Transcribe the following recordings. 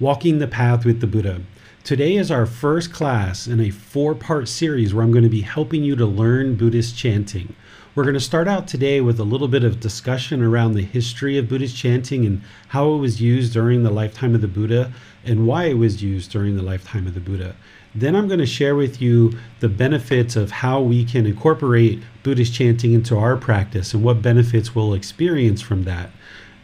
Walking the Path with the Buddha. Today is our first class in a four part series where I'm going to be helping you to learn Buddhist chanting. We're going to start out today with a little bit of discussion around the history of Buddhist chanting and how it was used during the lifetime of the Buddha and why it was used during the lifetime of the Buddha. Then I'm going to share with you the benefits of how we can incorporate Buddhist chanting into our practice and what benefits we'll experience from that.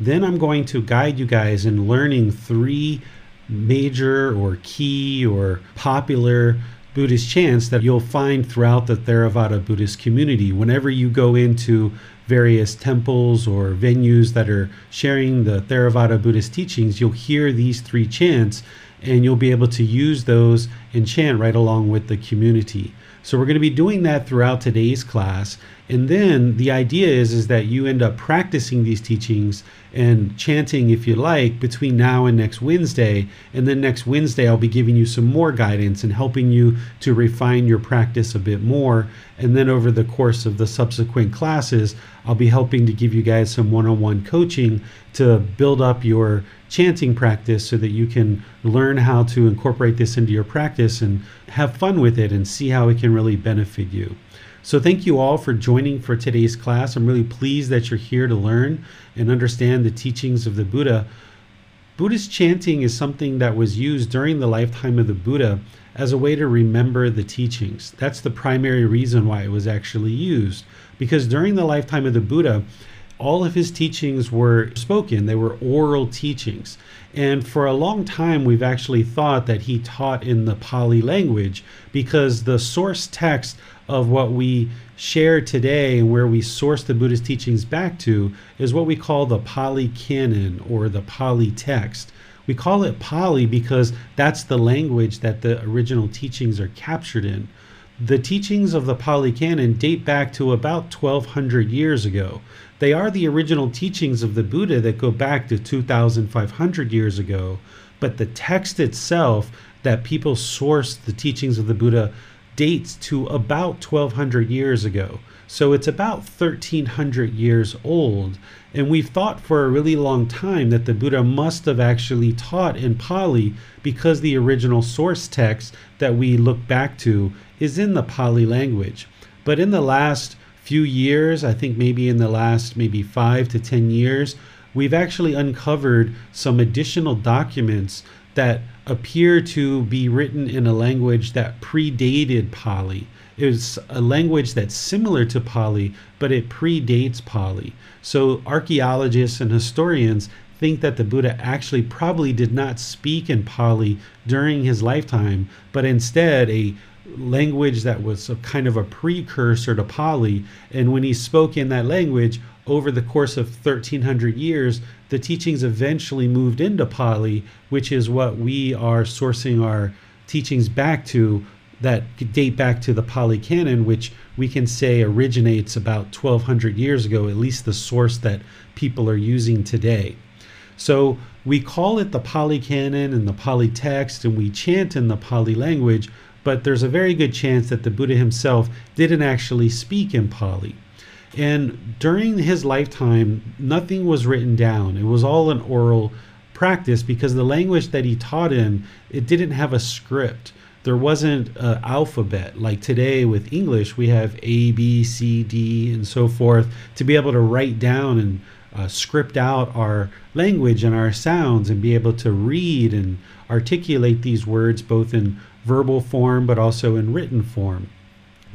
Then I'm going to guide you guys in learning three major or key or popular Buddhist chants that you'll find throughout the Theravada Buddhist community. Whenever you go into various temples or venues that are sharing the Theravada Buddhist teachings, you'll hear these three chants and you'll be able to use those and chant right along with the community. So we're going to be doing that throughout today's class. And then the idea is, is that you end up practicing these teachings and chanting, if you like, between now and next Wednesday. And then next Wednesday, I'll be giving you some more guidance and helping you to refine your practice a bit more. And then over the course of the subsequent classes, I'll be helping to give you guys some one on one coaching to build up your chanting practice so that you can learn how to incorporate this into your practice and have fun with it and see how it can really benefit you. So, thank you all for joining for today's class. I'm really pleased that you're here to learn and understand the teachings of the Buddha. Buddhist chanting is something that was used during the lifetime of the Buddha as a way to remember the teachings. That's the primary reason why it was actually used. Because during the lifetime of the Buddha, all of his teachings were spoken, they were oral teachings. And for a long time, we've actually thought that he taught in the Pali language because the source text of what we share today and where we source the Buddhist teachings back to is what we call the Pali Canon or the Pali text. We call it Pali because that's the language that the original teachings are captured in. The teachings of the Pali Canon date back to about 1200 years ago. They are the original teachings of the Buddha that go back to 2,500 years ago, but the text itself that people source the teachings of the Buddha dates to about 1200 years ago. So it's about 1300 years old. And we've thought for a really long time that the Buddha must have actually taught in Pali because the original source text that we look back to is in the Pali language. But in the last few years, I think maybe in the last maybe five to 10 years, we've actually uncovered some additional documents that appear to be written in a language that predated Pali. It was a language that's similar to Pali, but it predates Pali. So archaeologists and historians think that the Buddha actually probably did not speak in Pali during his lifetime, but instead a language that was kind of a precursor to Pali. And when he spoke in that language over the course of 1300 years, the teachings eventually moved into Pali, which is what we are sourcing our teachings back to that date back to the Pali Canon, which we can say originates about 1200 years ago, at least the source that people are using today. So we call it the Pali Canon and the Pali text, and we chant in the Pali language, but there's a very good chance that the Buddha himself didn't actually speak in Pali. And during his lifetime, nothing was written down. It was all an oral practice because the language that he taught in, it didn't have a script. There wasn't an alphabet like today with English. We have A, B, C, D, and so forth to be able to write down and uh, script out our language and our sounds and be able to read and articulate these words both in verbal form, but also in written form.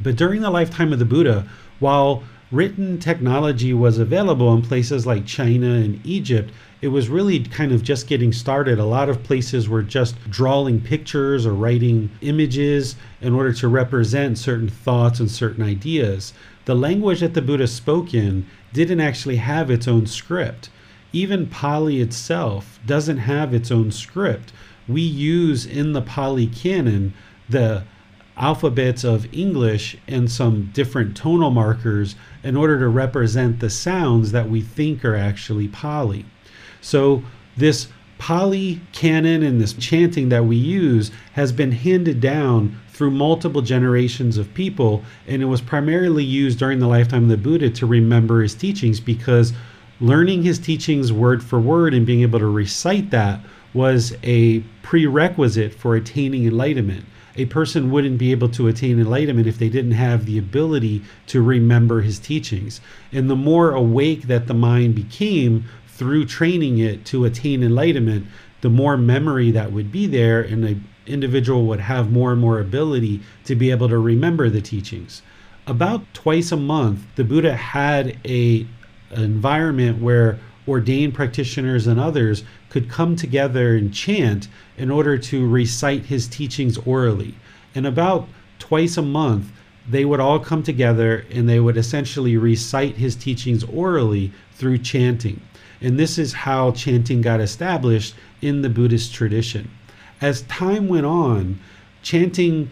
But during the lifetime of the Buddha, while written technology was available in places like China and Egypt, it was really kind of just getting started. A lot of places were just drawing pictures or writing images in order to represent certain thoughts and certain ideas. The language that the Buddha spoke in didn't actually have its own script. Even Pali itself doesn't have its own script. We use in the Pali canon the alphabets of English and some different tonal markers in order to represent the sounds that we think are actually Pali. So, this Pali canon and this chanting that we use has been handed down through multiple generations of people, and it was primarily used during the lifetime of the Buddha to remember his teachings because learning his teachings word for word and being able to recite that was a prerequisite for attaining enlightenment a person wouldn't be able to attain enlightenment if they didn't have the ability to remember his teachings. And the more awake that the mind became through training it to attain enlightenment, the more memory that would be there, and the individual would have more and more ability to be able to remember the teachings. About twice a month, the Buddha had a an environment where ordained practitioners and others could come together and chant in order to recite his teachings orally. And about twice a month, they would all come together and they would essentially recite his teachings orally through chanting. And this is how chanting got established in the Buddhist tradition. As time went on, chanting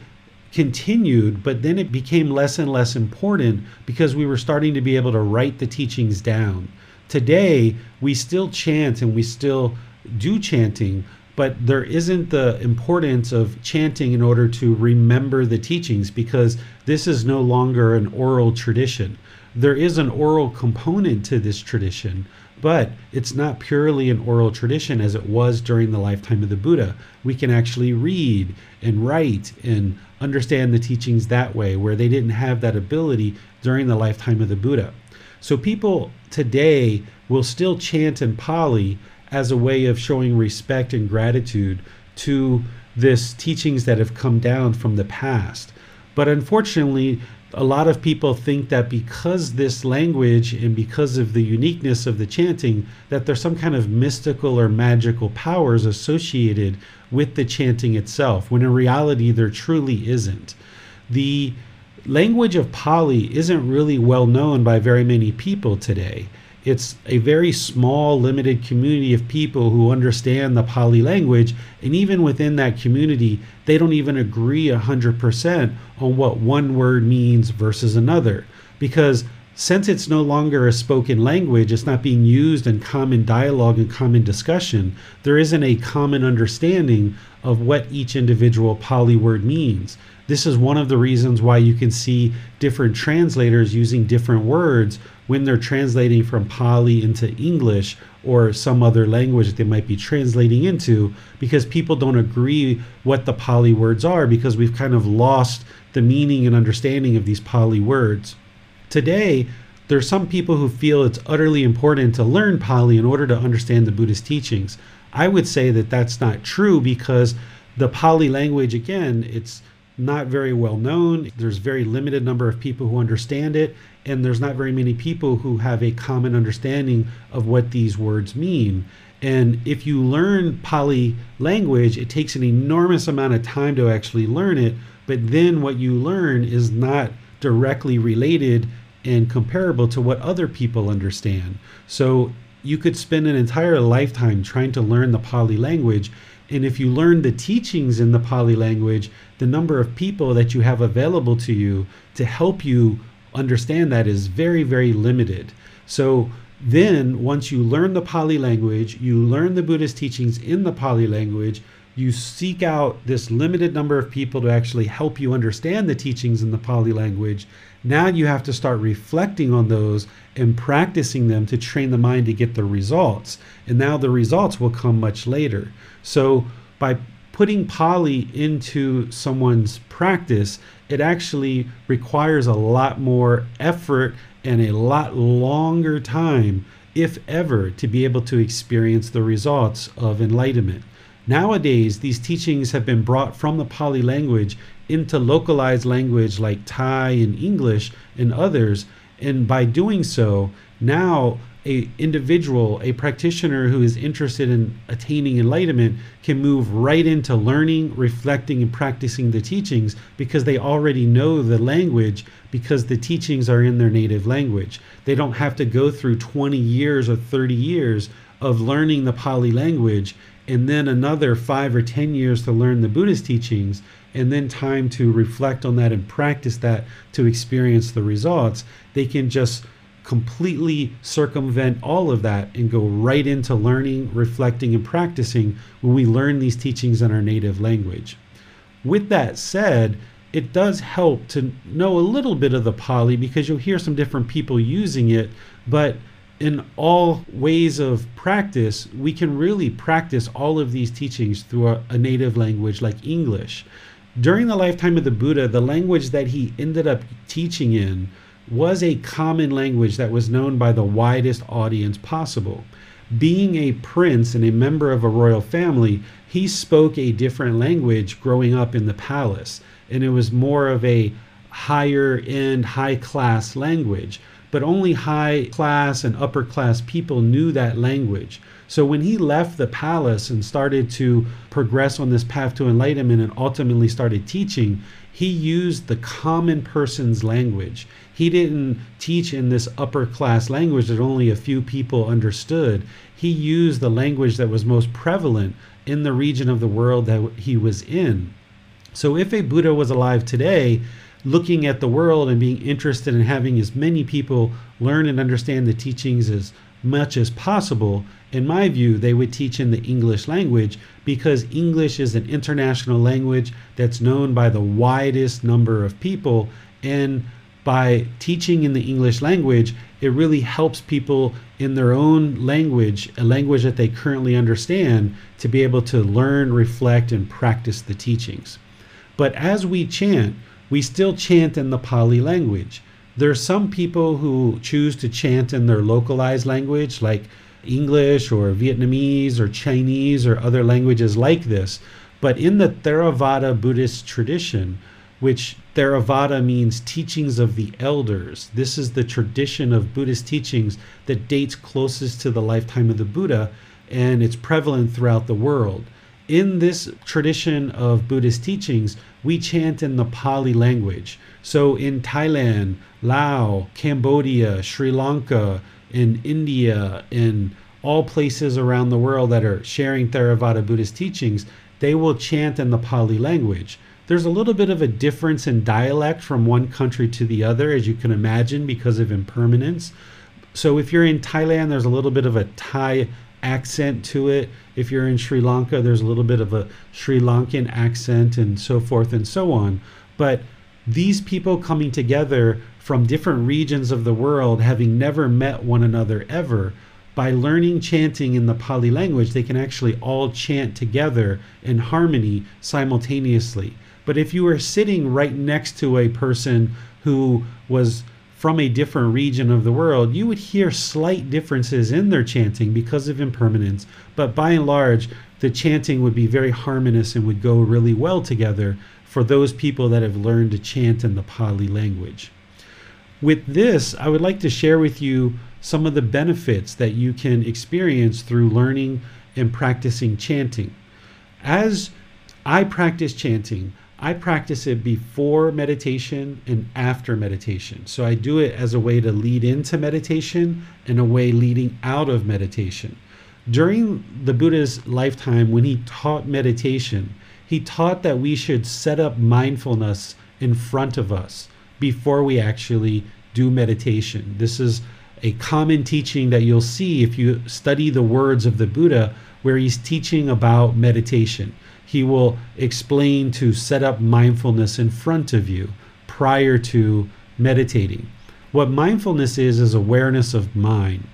continued, but then it became less and less important because we were starting to be able to write the teachings down. Today, we still chant and we still do chanting, but there isn't the importance of chanting in order to remember the teachings because this is no longer an oral tradition. There is an oral component to this tradition, but it's not purely an oral tradition as it was during the lifetime of the Buddha. We can actually read and write and understand the teachings that way, where they didn't have that ability during the lifetime of the Buddha. So people today will still chant in Pali as a way of showing respect and gratitude to this teachings that have come down from the past. But unfortunately, a lot of people think that because this language and because of the uniqueness of the chanting that there's some kind of mystical or magical powers associated with the chanting itself when in reality there truly isn't the language of Pali isn't really well known by very many people today. It's a very small, limited community of people who understand the Pali language, and even within that community, they don't even agree 100% on what one word means versus another. Because since it's no longer a spoken language, it's not being used in common dialogue and common discussion, there isn't a common understanding of what each individual Pali word means. This is one of the reasons why you can see different translators using different words when they're translating from Pali into English or some other language that they might be translating into because people don't agree what the Pali words are because we've kind of lost the meaning and understanding of these Pali words. Today, there's some people who feel it's utterly important to learn Pali in order to understand the Buddhist teachings. I would say that that's not true because the Pali language, again, it's not very well known. There's very limited number of people who understand it, and there's not very many people who have a common understanding of what these words mean. And if you learn Pali language, it takes an enormous amount of time to actually learn it, but then what you learn is not directly related and comparable to what other people understand. So you could spend an entire lifetime trying to learn the Pali language and if you learn the teachings in the Pali language, the number of people that you have available to you to help you understand that is very, very limited. So then, once you learn the Pali language, you learn the Buddhist teachings in the Pali language, you seek out this limited number of people to actually help you understand the teachings in the Pali language. Now you have to start reflecting on those and practicing them to train the mind to get the results. And now the results will come much later. So by putting Pali into someone's practice, it actually requires a lot more effort and a lot longer time, if ever, to be able to experience the results of enlightenment. Nowadays, these teachings have been brought from the Pali language into localized language like Thai and English and others. And by doing so, now a individual, a practitioner who is interested in attaining enlightenment can move right into learning, reflecting, and practicing the teachings because they already know the language because the teachings are in their native language. They don't have to go through 20 years or 30 years of learning the Pali language and then another five or 10 years to learn the Buddhist teachings and then time to reflect on that and practice that to experience the results. They can just completely circumvent all of that and go right into learning, reflecting, and practicing when we learn these teachings in our native language. With that said, it does help to know a little bit of the Pali because you'll hear some different people using it, but in all ways of practice, we can really practice all of these teachings through a, a, native language like English. During the lifetime of the Buddha, the language that he ended up teaching in was a common language that was known by the widest audience possible. Being a prince and a member of a royal family, he spoke a different language growing up in the palace, and it was more of a higher end, high class language. But only high class and upper class people knew that language. So when he left the palace and started to progress on this path to enlightenment and ultimately started teaching, he used the common person's language. He didn't teach in this upper class language that only a few people understood. He used the language that was most prevalent in the region of the world that he was in. So if a Buddha was alive today, looking at the world and being interested in having as many people learn and understand the teachings as much as possible, in my view, they would teach in the English language because English is an international language that's known by the widest number of people. And by teaching in the English language, it really helps people in their own language, a language that they currently understand, to be able to learn, reflect, and practice the teachings. But as we chant, we still chant in the Pali language. There are some people who choose to chant in their localized language, like English or Vietnamese or Chinese or other languages like this. But in the Theravada Buddhist tradition, which Theravada means teachings of the elders, this is the tradition of Buddhist teachings that dates closest to the lifetime of the Buddha and it's prevalent throughout the world. In this tradition of Buddhist teachings, we chant in the Pali language. So in Thailand, Laos, Cambodia, Sri Lanka, in India, in all places around the world that are sharing Theravada Buddhist teachings, they will chant in the Pali language. There's a little bit of a difference in dialect from one country to the other, as you can imagine, because of impermanence. So if you're in Thailand, there's a little bit of a Thai accent to it. If you're in Sri Lanka, there's a little bit of a Sri Lankan accent and so forth and so on. But these people coming together from different regions of the world, having never met one another ever, by learning chanting in the Pali language, they can actually all chant together in harmony simultaneously. But if you were sitting right next to a person who was from a different region of the world, you would hear slight differences in their chanting because of impermanence. But by and large, the chanting would be very harmonious and would go really well together for those people that have learned to chant in the Pali language. With this, I would like to share with you some of the benefits that you can experience through learning and practicing chanting. As I practice chanting, I practice it before meditation and after meditation. So I do it as a way to lead into meditation and a way leading out of meditation. During the Buddha's lifetime, when he taught meditation, he taught that we should set up mindfulness in front of us before we actually do meditation. This is a common teaching that you'll see if you study the words of the Buddha, where he's teaching about meditation he will explain to set up mindfulness in front of you prior to meditating. What mindfulness is, is awareness of mind.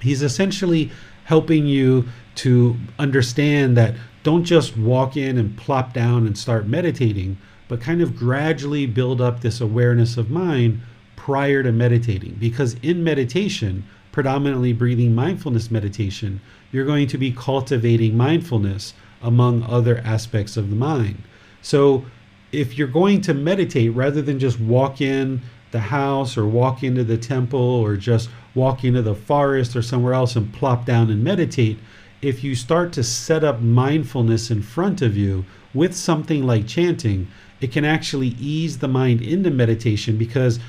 He's essentially helping you to understand that don't just walk in and plop down and start meditating, but kind of gradually build up this awareness of mind prior to meditating. Because in meditation, predominantly breathing mindfulness meditation, you're going to be cultivating mindfulness among other aspects of the mind. So, if you're going to meditate, rather than just walk in the house or walk into the temple or just walk into the forest or somewhere else and plop down and meditate, if you start to set up mindfulness in front of you with something like chanting, it can actually ease the mind into meditation because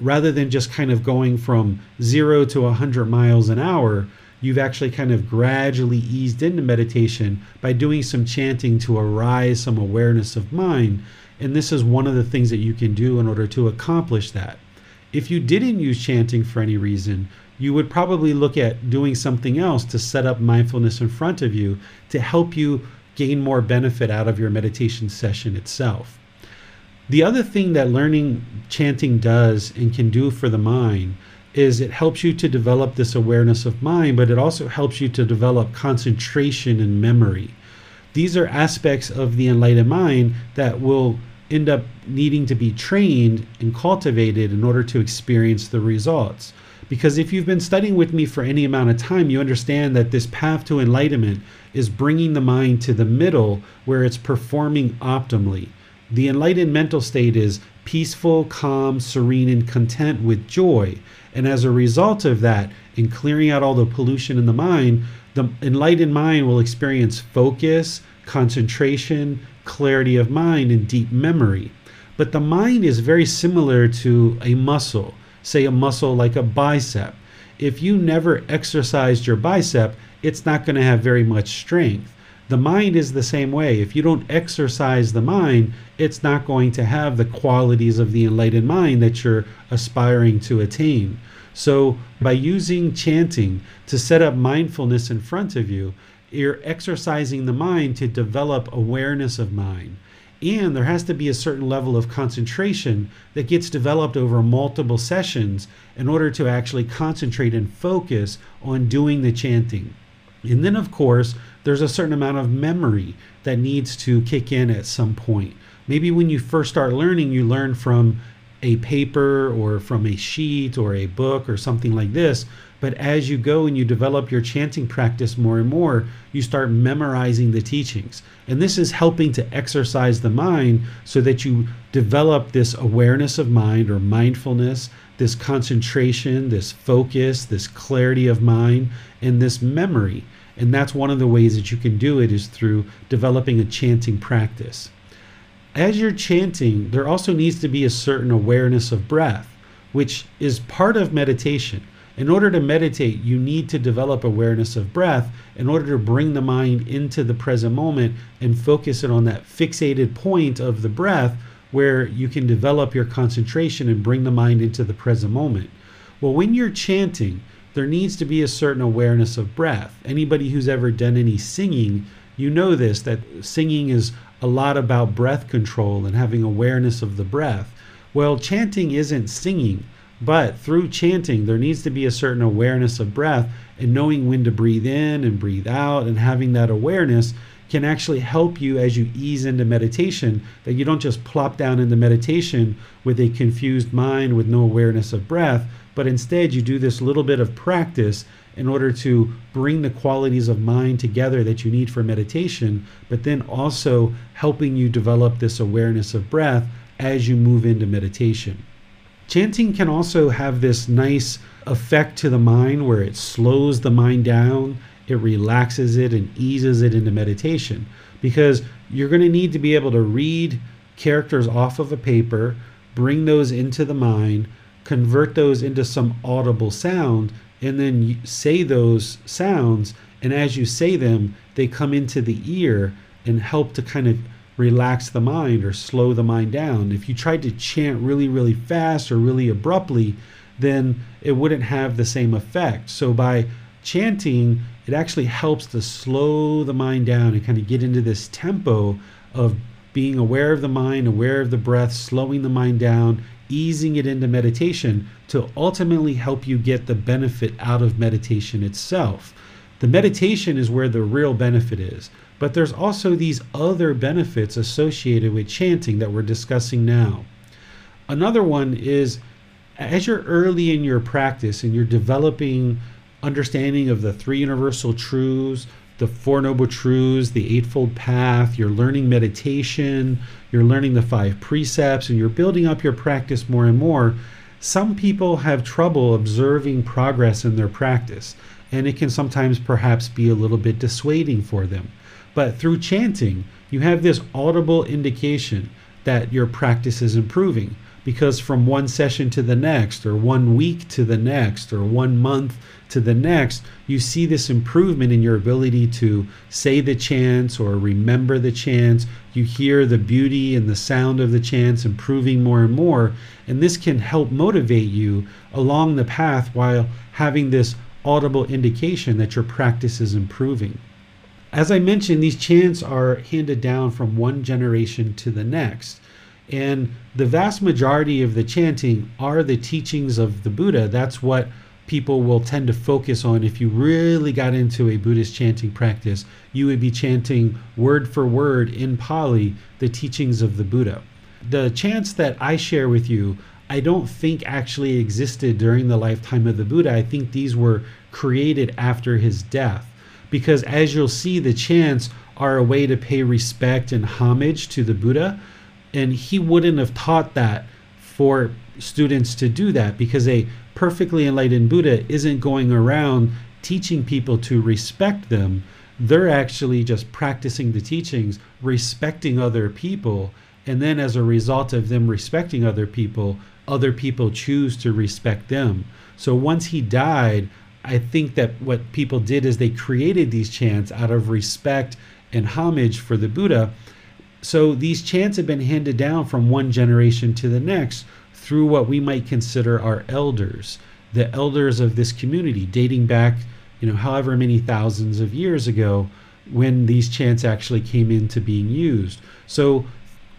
rather than just kind of going from zero to 100 miles an hour, you've actually kind of gradually eased into meditation by doing some chanting to arise some awareness of mind. And this is one of the things that you can do in order to accomplish that. If you didn't use chanting for any reason, you would probably look at doing something else to set up mindfulness in front of you to help you gain more benefit out of your meditation session itself. The other thing that learning chanting does and can do for the mind is it helps you to develop this awareness of mind, but it also helps you to develop concentration and memory. These are aspects of the enlightened mind that will end up needing to be trained and cultivated in order to experience the results. Because if you've been studying with me for any amount of time, you understand that this path to enlightenment is bringing the mind to the middle where it's performing optimally. The enlightened mental state is peaceful, calm, serene, and content with joy. And as a result of that, in clearing out all the pollution in the mind, the enlightened mind will experience focus, concentration, clarity of mind, and deep memory. But the mind is very similar to a muscle, say a muscle like a bicep. If you never exercised your bicep, it's not going to have very much strength. The mind is the same way. If you don't exercise the mind, it's not going to have the qualities of the enlightened mind that you're aspiring to attain. So, by using chanting to set up mindfulness in front of you, you're exercising the mind to develop awareness of mind. And there has to be a certain level of concentration that gets developed over multiple sessions in order to actually concentrate and focus on doing the chanting. And then, of course, there's a certain amount of memory that needs to kick in at some point. Maybe when you first start learning, you learn from a paper or from a sheet or a book or something like this. But as you go and you develop your chanting practice more and more, you start memorizing the teachings. And this is helping to exercise the mind so that you develop this awareness of mind or mindfulness, this concentration, this focus, this clarity of mind, and this memory. And that's one of the ways that you can do it is through developing a chanting practice. As you're chanting, there also needs to be a certain awareness of breath, which is part of meditation. In order to meditate, you need to develop awareness of breath in order to bring the mind into the present moment and focus it on that fixated point of the breath where you can develop your concentration and bring the mind into the present moment. Well, when you're chanting, there needs to be a certain awareness of breath. Anybody who's ever done any singing, you know this that singing is a lot about breath control and having awareness of the breath. Well, chanting isn't singing, but through chanting, there needs to be a certain awareness of breath and knowing when to breathe in and breathe out and having that awareness can actually help you as you ease into meditation that you don't just plop down into meditation with a confused mind with no awareness of breath but instead you do this little bit of practice in order to bring the qualities of mind together that you need for meditation, but then also helping you develop this awareness of breath as you move into meditation. Chanting can also have this nice effect to the mind where it slows the mind down, it relaxes it, and eases it into meditation because you're going to need to be able to read characters off of a paper, bring those into the mind convert those into some audible sound, and then say those sounds. And as you say them, they come into the ear and help to kind of relax the mind or slow the mind down. If you tried to chant really, really fast or really abruptly, then it wouldn't have the same effect. So by chanting, it actually helps to slow the mind down and kind of get into this tempo of being aware of the mind, aware of the breath, slowing the mind down, easing it into meditation to ultimately help you get the benefit out of meditation itself. The meditation is where the real benefit is, but there's also these other benefits associated with chanting that we're discussing now. Another one is as you're early in your practice and you're developing understanding of the three universal truths, the Four Noble Truths, the Eightfold Path, you're learning meditation, you're learning the five precepts, and you're building up your practice more and more, some people have trouble observing progress in their practice, and it can sometimes perhaps be a little bit dissuading for them. But through chanting, you have this audible indication that your practice is improving because from one session to the next, or one week to the next, or one month to the next, you see this improvement in your ability to say the chants or remember the chants. You hear the beauty and the sound of the chants improving more and more. And this can help motivate you along the path while having this audible indication that your practice is improving. As I mentioned, these chants are handed down from one generation to the next. And the vast majority of the chanting are the teachings of the Buddha. That's what people will tend to focus on if you really got into a Buddhist chanting practice, you would be chanting word for word in Pali the teachings of the Buddha. The chants that I share with you, I don't think actually existed during the lifetime of the Buddha. I think these were created after his death. Because as you'll see, the chants are a way to pay respect and homage to the Buddha. And he wouldn't have taught that for students to do that because a perfectly enlightened Buddha isn't going around teaching people to respect them. They're actually just practicing the teachings, respecting other people. And then, as a result of them respecting other people, other people choose to respect them. So, once he died, I think that what people did is they created these chants out of respect and homage for the Buddha. So, these chants have been handed down from one generation to the next through what we might consider our elders, the elders of this community, dating back, you know, however many thousands of years ago when these chants actually came into being used. So,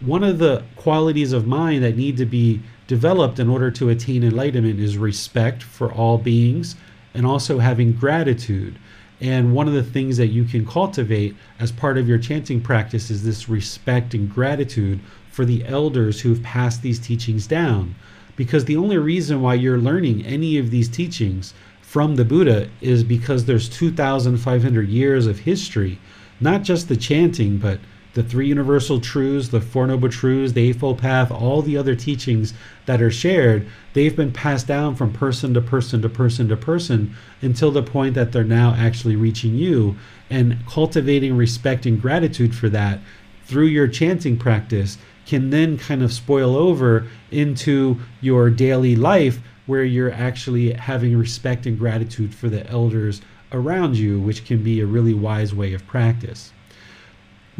one of the qualities of mind that need to be developed in order to attain enlightenment is respect for all beings and also having gratitude. And one of the things that you can cultivate as part of your chanting practice is this respect and gratitude for the elders who've passed these teachings down. Because the only reason why you're learning any of these teachings from the Buddha is because there's 2,500 years of history, not just the chanting, but the three universal truths, the four noble truths, the eightfold path, all the other teachings that are shared, they've been passed down from person to person to person to person until the point that they're now actually reaching you. And cultivating respect and gratitude for that through your chanting practice can then kind of spoil over into your daily life where you're actually having respect and gratitude for the elders around you, which can be a really wise way of practice.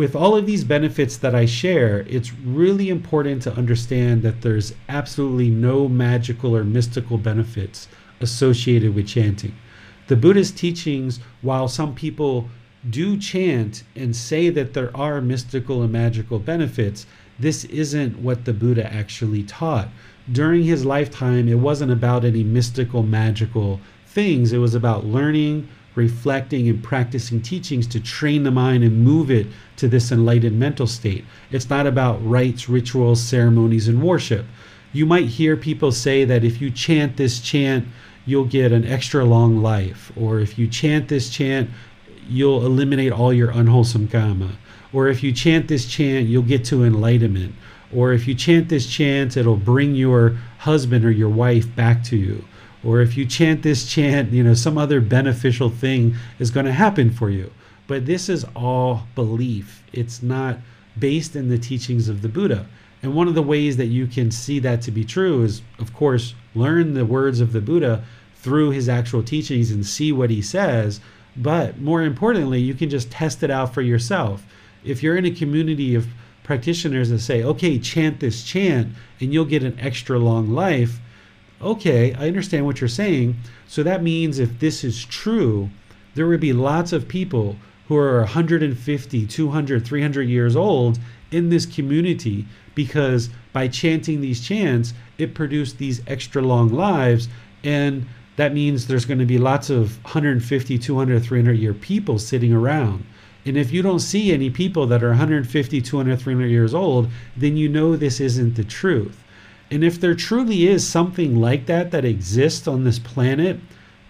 With all of these benefits that I share, it's really important to understand that there's absolutely no magical or mystical benefits associated with chanting. The Buddhist teachings, while some people do chant and say that there are mystical and magical benefits, this isn't what the Buddha actually taught. During his lifetime, it wasn't about any mystical, magical things. It was about learning, reflecting, and practicing teachings to train the mind and move it to this enlightened mental state. It's not about rites, rituals, ceremonies, and worship. You might hear people say that if you chant this chant, you'll get an extra long life, or if you chant this chant, you'll eliminate all your unwholesome karma or if you chant this chant, you'll get to enlightenment. Or if you chant this chant, it'll bring your husband or your wife back to you. Or if you chant this chant, you know, some other beneficial thing is going to happen for you. But this is all belief. It's not based in the teachings of the Buddha. And one of the ways that you can see that to be true is, of course, learn the words of the Buddha through his actual teachings and see what he says. But more importantly, you can just test it out for yourself if you're in a community of practitioners that say, okay, chant this chant and you'll get an extra long life, okay, I understand what you're saying. So that means if this is true, there would be lots of people who are 150, 200, 300 years old in this community because by chanting these chants, it produced these extra long lives. And that means there's going to be lots of 150, 200, 300 year people sitting around. And if you don't see any people that are 150, 200, 300 years old, then you know this isn't the truth. And if there truly is something like that that exists on this planet,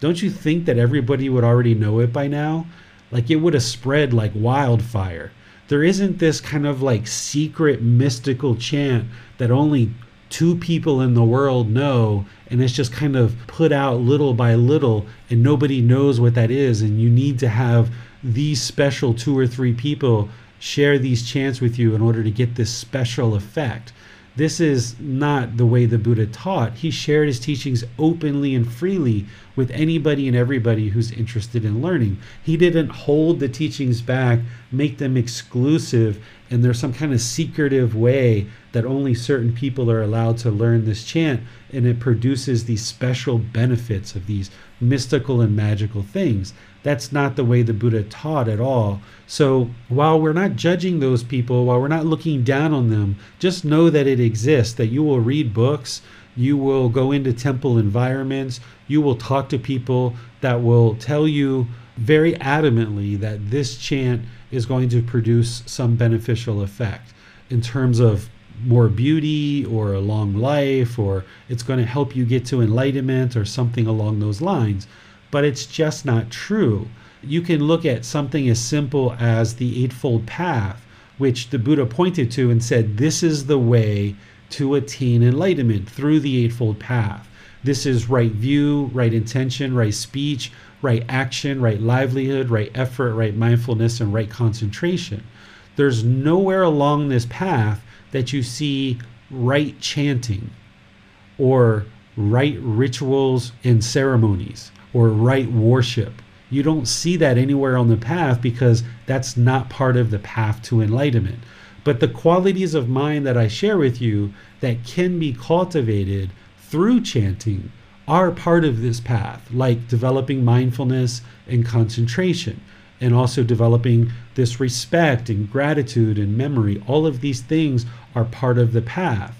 don't you think that everybody would already know it by now? like it would have spread like wildfire. There isn't this kind of like secret mystical chant that only two people in the world know and it's just kind of put out little by little and nobody knows what that is and you need to have these special two or three people share these chants with you in order to get this special effect this is not the way the Buddha taught. He shared his teachings openly and freely with anybody and everybody who's interested in learning. He didn't hold the teachings back, make them exclusive, and there's some kind of secretive way that only certain people are allowed to learn this chant, and it produces these special benefits of these mystical and magical things. That's not the way the Buddha taught at all. So while we're not judging those people, while we're not looking down on them, just know that it exists, that you will read books, you will go into temple environments, you will talk to people that will tell you very adamantly that this chant is going to produce some beneficial effect in terms of more beauty or a long life or it's going to help you get to enlightenment or something along those lines but it's just not true. You can look at something as simple as the Eightfold Path, which the Buddha pointed to and said, This is the way to attain enlightenment through the Eightfold Path. This is right view, right intention, right speech, right action, right livelihood, right effort, right mindfulness, and right concentration. There's nowhere along this path that you see right chanting or right rituals and ceremonies or right worship. You don't see that anywhere on the path because that's not part of the path to enlightenment. But the qualities of mind that I share with you that can be cultivated through chanting are part of this path, like developing mindfulness and concentration, and also developing this respect and gratitude and memory. All of these things are part of the path.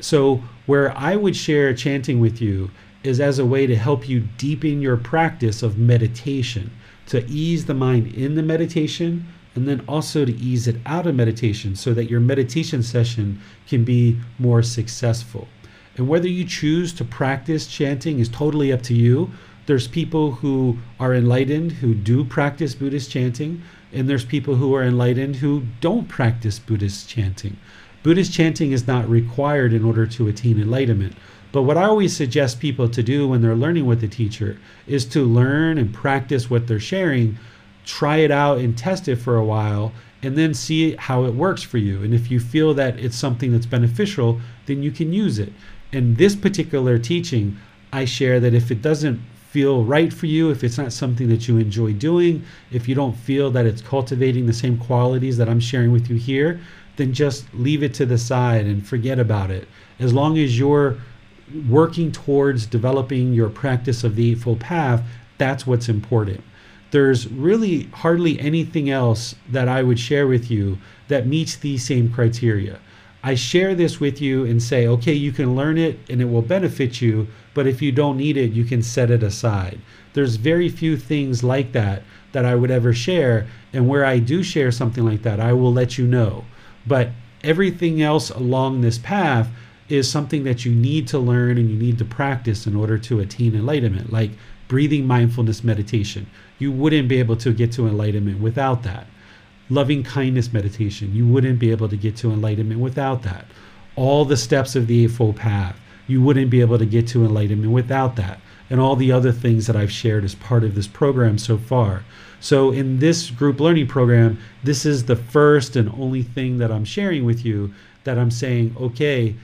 So, where I would share chanting with you is as a way to help you deepen your practice of meditation, to ease the mind in the meditation, and then also to ease it out of meditation so that your meditation session can be more successful. And whether you choose to practice chanting is totally up to you. There's people who are enlightened who do practice Buddhist chanting, and there's people who are enlightened who don't practice Buddhist chanting. Buddhist chanting is not required in order to attain enlightenment. But what I always suggest people to do when they're learning with a teacher is to learn and practice what they're sharing, try it out and test it for a while, and then see how it works for you. And if you feel that it's something that's beneficial, then you can use it. In this particular teaching, I share that if it doesn't feel right for you, if it's not something that you enjoy doing, if you don't feel that it's cultivating the same qualities that I'm sharing with you here, then just leave it to the side and forget about it. As long as you're working towards developing your practice of the Eightfold Path, that's what's important. There's really hardly anything else that I would share with you that meets these same criteria. I share this with you and say, okay, you can learn it and it will benefit you, but if you don't need it, you can set it aside. There's very few things like that that I would ever share. And where I do share something like that, I will let you know. But everything else along this path, is something that you need to learn and you need to practice in order to attain enlightenment, like breathing mindfulness meditation. You wouldn't be able to get to enlightenment without that. Loving kindness meditation, you wouldn't be able to get to enlightenment without that. All the steps of the Eightfold Path, you wouldn't be able to get to enlightenment without that. And all the other things that I've shared as part of this program so far. So, in this group learning program, this is the first and only thing that I'm sharing with you that I'm saying, okay,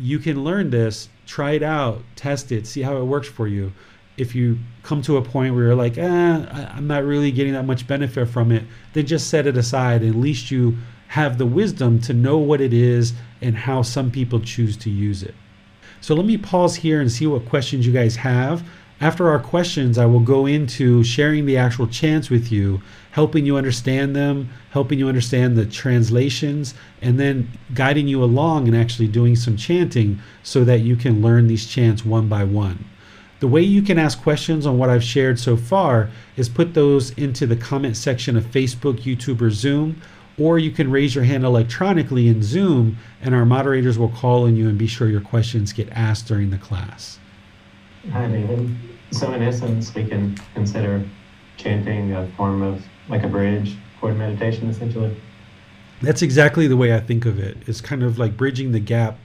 you can learn this, try it out, test it, see how it works for you. If you come to a point where you're like, eh, I'm not really getting that much benefit from it, then just set it aside. At least you have the wisdom to know what it is and how some people choose to use it. So let me pause here and see what questions you guys have. After our questions, I will go into sharing the actual chants with you, helping you understand them, helping you understand the translations, and then guiding you along and actually doing some chanting so that you can learn these chants one by one. The way you can ask questions on what I've shared so far is put those into the comment section of Facebook, YouTube, or Zoom, or you can raise your hand electronically in Zoom, and our moderators will call on you and be sure your questions get asked during the class. Hi, David. So, in essence, we can consider chanting a form of like a bridge for meditation, essentially. That's exactly the way I think of it. It's kind of like bridging the gap.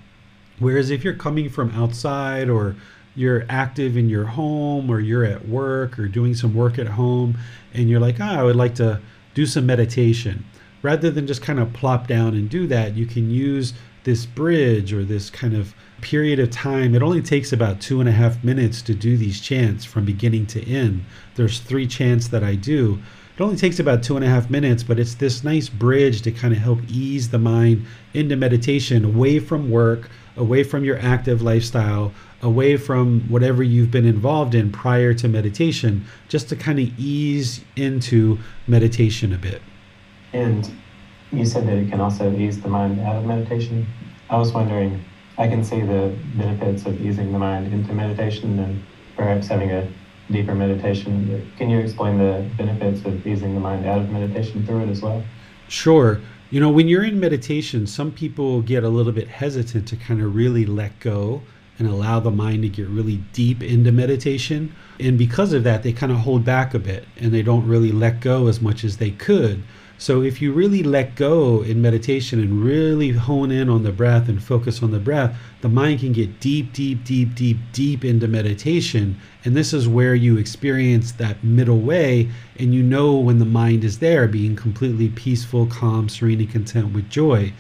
Whereas if you're coming from outside or you're active in your home or you're at work or doing some work at home and you're like, oh, I would like to do some meditation. Rather than just kind of plop down and do that, you can use this bridge or this kind of period of time. It only takes about two and a half minutes to do these chants from beginning to end. There's three chants that I do. It only takes about two and a half minutes, but it's this nice bridge to kind of help ease the mind into meditation away from work, away from your active lifestyle, away from whatever you've been involved in prior to meditation, just to kind of ease into meditation a bit. And you said that it can also ease the mind out of meditation. I was wondering, I can see the benefits of easing the mind into meditation and perhaps having a deeper meditation. Can you explain the benefits of easing the mind out of meditation through it as well? Sure. You know, when you're in meditation, some people get a little bit hesitant to kind of really let go and allow the mind to get really deep into meditation. And because of that, they kind of hold back a bit and they don't really let go as much as they could. So if you really let go in meditation and really hone in on the breath and focus on the breath, the mind can get deep, deep, deep, deep, deep into meditation. And this is where you experience that middle way and you know when the mind is there, being completely peaceful, calm, serene, and content with joy.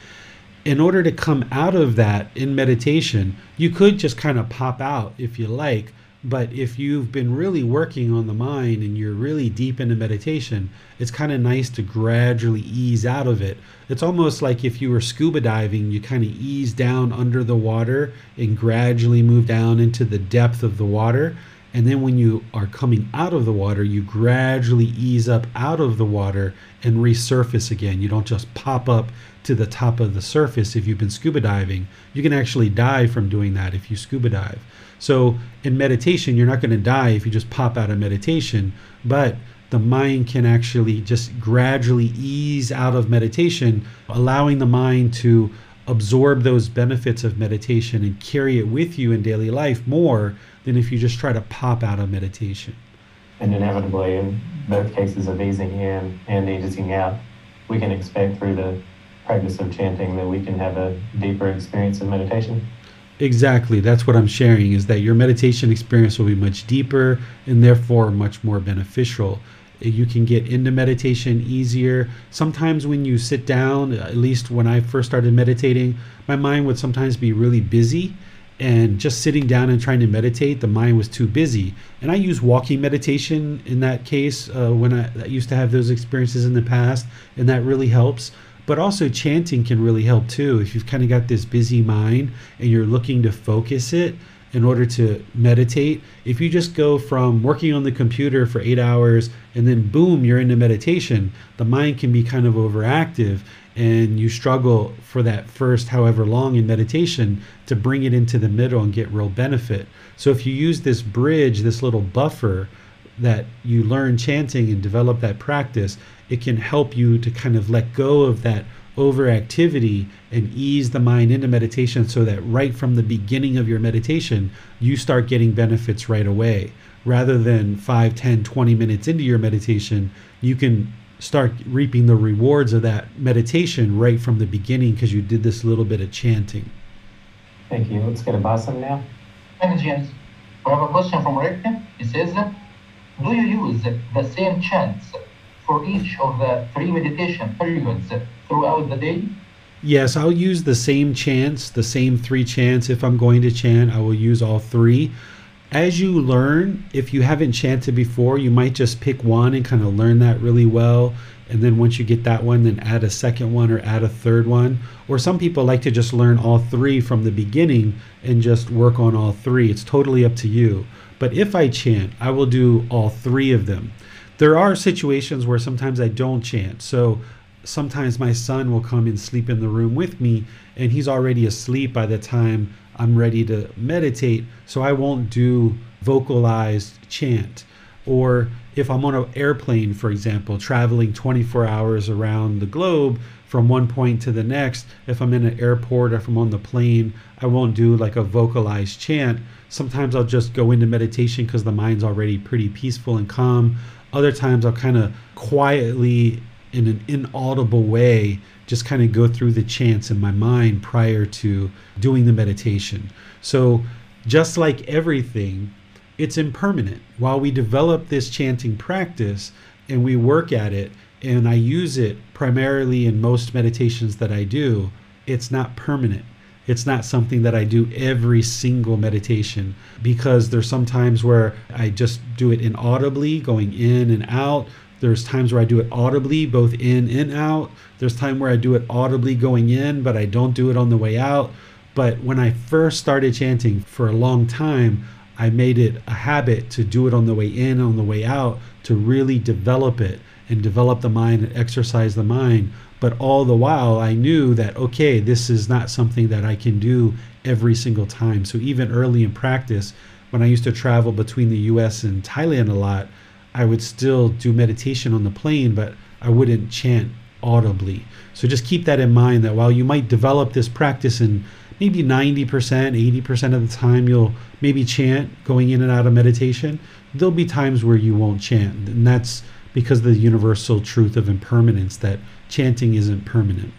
In order to come out of that in meditation, you could just kind of pop out if you like but if you've been really working on the mind and you're really deep into meditation, it's kind of nice to gradually ease out of it. It's almost like if you were scuba diving, you kind of ease down under the water and gradually move down into the depth of the water. And then when you are coming out of the water, you gradually ease up out of the water and resurface again. You don't just pop up to the top of the surface if you've been scuba diving. You can actually die from doing that if you scuba dive. So in meditation, you're not going to die if you just pop out of meditation, but the mind can actually just gradually ease out of meditation, allowing the mind to absorb those benefits of meditation and carry it with you in daily life more than if you just try to pop out of meditation. And inevitably, in both cases of easing in and easing out, we can expect through the practice of chanting that we can have a deeper experience of meditation. Exactly. That's what I'm sharing is that your meditation experience will be much deeper and therefore much more beneficial. You can get into meditation easier. Sometimes when you sit down, at least when I first started meditating, my mind would sometimes be really busy and just sitting down and trying to meditate, the mind was too busy. And I use walking meditation in that case uh, when I, I used to have those experiences in the past, and that really helps. But also, chanting can really help too. If you've kind of got this busy mind and you're looking to focus it in order to meditate, if you just go from working on the computer for eight hours and then boom, you're into meditation, the mind can be kind of overactive and you struggle for that first however long in meditation to bring it into the middle and get real benefit. So if you use this bridge, this little buffer that you learn chanting and develop that practice, it can help you to kind of let go of that overactivity and ease the mind into meditation so that right from the beginning of your meditation, you start getting benefits right away. Rather than 5, 10, 20 minutes into your meditation, you can start reaping the rewards of that meditation right from the beginning because you did this little bit of chanting. Thank you. Let's get a Bassam now. Thank you, James. We have a question from Rick. He says, Do you use the same chants for each of the three meditation periods throughout the day? Yes, I'll use the same chants, the same three chants. If I'm going to chant, I will use all three. As you learn, if you haven't chanted before, you might just pick one and kind of learn that really well. And then once you get that one, then add a second one or add a third one. Or some people like to just learn all three from the beginning and just work on all three. It's totally up to you. But if I chant, I will do all three of them there are situations where sometimes I don't chant. So sometimes my son will come and sleep in the room with me, and he's already asleep by the time I'm ready to meditate. So I won't do vocalized chant. Or if I'm on an airplane, for example, traveling 24 hours around the globe from one point to the next, if I'm in an airport or if I'm on the plane, I won't do like a vocalized chant. Sometimes I'll just go into meditation because the mind's already pretty peaceful and calm Other times I'll kind of quietly, in an inaudible way, just kind of go through the chants in my mind prior to doing the meditation. So, just like everything, it's impermanent. While we develop this chanting practice and we work at it, and I use it primarily in most meditations that I do, it's not permanent. It's not something that I do every single meditation because there's some times where I just do it inaudibly, going in and out. There's times where I do it audibly, both in and out. There's time where I do it audibly going in, but I don't do it on the way out. But when I first started chanting for a long time, I made it a habit to do it on the way in, and on the way out, to really develop it and develop the mind and exercise the mind. But all the while, I knew that, okay, this is not something that I can do every single time. So even early in practice, when I used to travel between the US and Thailand a lot, I would still do meditation on the plane, but I wouldn't chant audibly. So just keep that in mind that while you might develop this practice and maybe 90%, 80% of the time you'll maybe chant going in and out of meditation. There'll be times where you won't chant. And that's because of the universal truth of impermanence that chanting isn't permanent.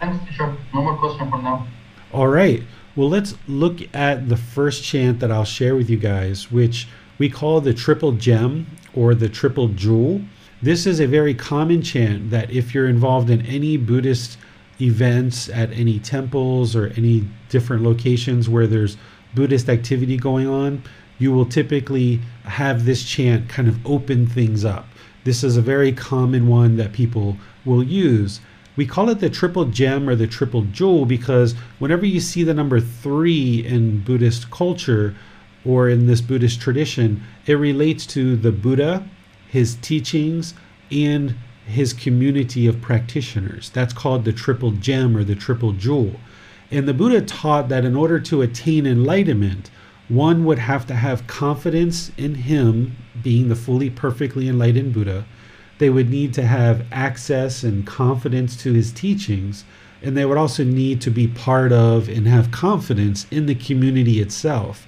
Thanks, teacher. No more question for now. All right. Well, let's look at the first chant that I'll share with you guys, which we call the triple gem or the triple jewel. This is a very common chant that if you're involved in any Buddhist events at any temples or any different locations where there's Buddhist activity going on, you will typically have this chant kind of open things up. This is a very common one that people will use. We call it the triple gem or the triple jewel because whenever you see the number three in Buddhist culture or in this Buddhist tradition, it relates to the Buddha, his teachings, and his community of practitioners. That's called the triple gem or the triple jewel. And the Buddha taught that in order to attain enlightenment, one would have to have confidence in him being the fully perfectly enlightened Buddha. They would need to have access and confidence to his teachings. And they would also need to be part of and have confidence in the community itself.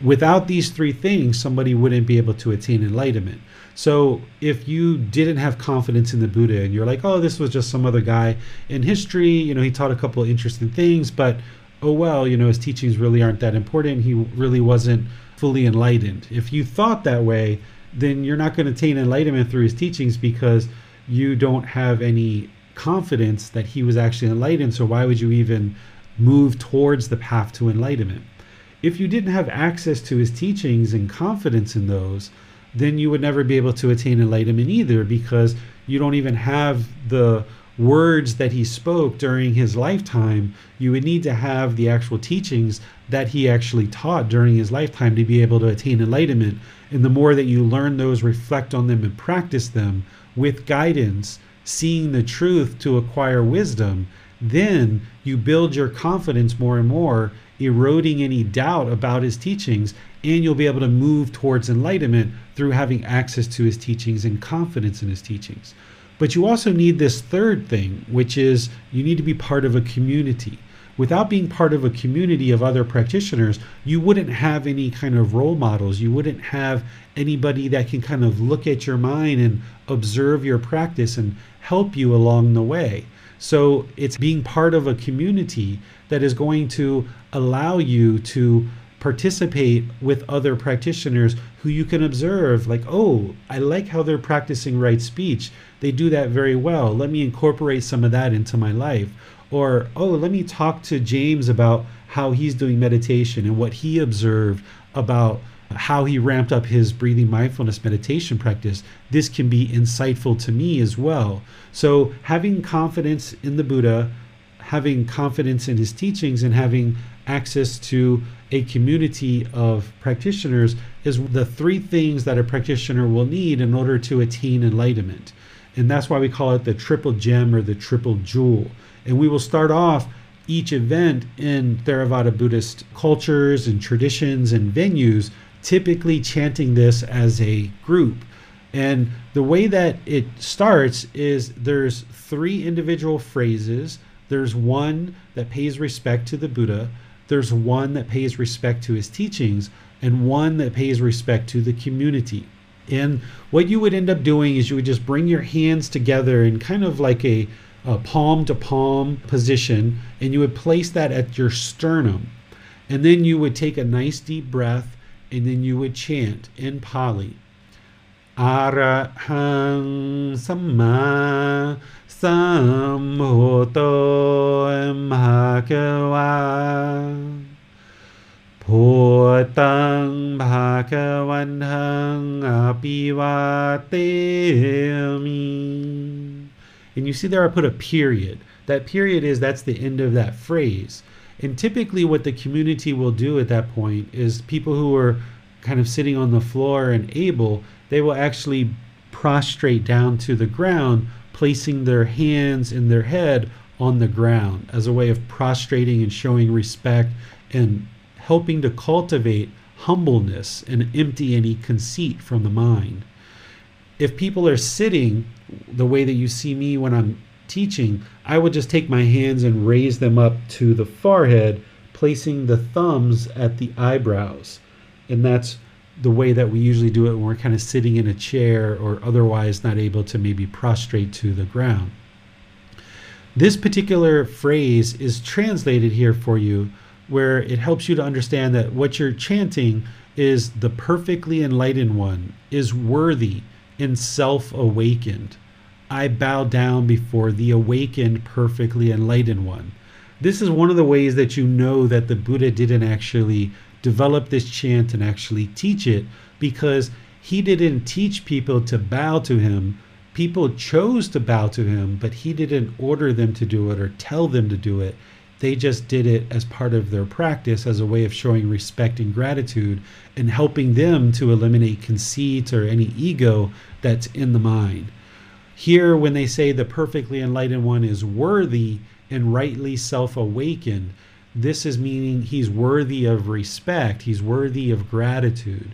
Without these three things, somebody wouldn't be able to attain enlightenment. So if you didn't have confidence in the Buddha and you're like, oh, this was just some other guy in history, you know, he taught a couple of interesting things, but oh well, you know, his teachings really aren't that important. He really wasn't fully enlightened. If you thought that way, then you're not going to attain enlightenment through his teachings because you don't have any confidence that he was actually enlightened. So why would you even move towards the path to enlightenment? If you didn't have access to his teachings and confidence in those, then you would never be able to attain enlightenment either because you don't even have the words that he spoke during his lifetime. You would need to have the actual teachings that he actually taught during his lifetime to be able to attain enlightenment. And the more that you learn those, reflect on them, and practice them with guidance, seeing the truth to acquire wisdom, then you build your confidence more and more, eroding any doubt about his teachings, and you'll be able to move towards enlightenment through having access to his teachings and confidence in his teachings. But you also need this third thing, which is you need to be part of a community. Without being part of a community of other practitioners, you wouldn't have any kind of role models. You wouldn't have anybody that can kind of look at your mind and observe your practice and help you along the way. So it's being part of a community that is going to allow you to participate with other practitioners who you can observe like oh i like how they're practicing right speech. They do that very well. Let me incorporate some of that into my life. Or oh let me talk to james about how he's doing meditation and what he observed about how he ramped up his breathing mindfulness meditation practice. This can be insightful to me as well. So having confidence in the buddha having confidence in his teachings and having access to a community of practitioners is the three things that a practitioner will need in order to attain enlightenment. And that's why we call it the triple gem or the triple jewel. And we will start off each event in Theravada Buddhist cultures and traditions and venues, typically chanting this as a group. And the way that it starts is there's three individual phrases. There's one that pays respect to the Buddha there's one that pays respect to his teachings and one that pays respect to the community. And what you would end up doing is you would just bring your hands together in kind of like a, a palm to palm position, and you would place that at your sternum. And then you would take a nice deep breath, and then you would chant in Pali. Arahang Samma Sambuddho Bhagava Bhutang Bhagavantang Apivatemi. And you see there I put a period. That period is that's the end of that phrase. And typically what the community will do at that point is people who are kind of sitting on the floor and able, they will actually prostrate down to the ground, placing their hands and their head on the ground as a way of prostrating and showing respect and helping to cultivate humbleness and empty any conceit from the mind. If people are sitting the way that you see me when I'm teaching, I would just take my hands and raise them up to the forehead, placing the thumbs at the eyebrows. And that's the way that we usually do it when we're kind of sitting in a chair or otherwise not able to maybe prostrate to the ground. This particular phrase is translated here for you where it helps you to understand that what you're chanting is the perfectly enlightened one is worthy and self awakened. I bow down before the awakened, perfectly enlightened one. This is one of the ways that you know that the Buddha didn't actually develop this chant and actually teach it because he didn't teach people to bow to him. People chose to bow to him, but he didn't order them to do it or tell them to do it. They just did it as part of their practice as a way of showing respect and gratitude and helping them to eliminate conceit or any ego that's in the mind. Here, when they say the perfectly enlightened one is worthy and rightly self awakened, this is meaning he's worthy of respect, he's worthy of gratitude.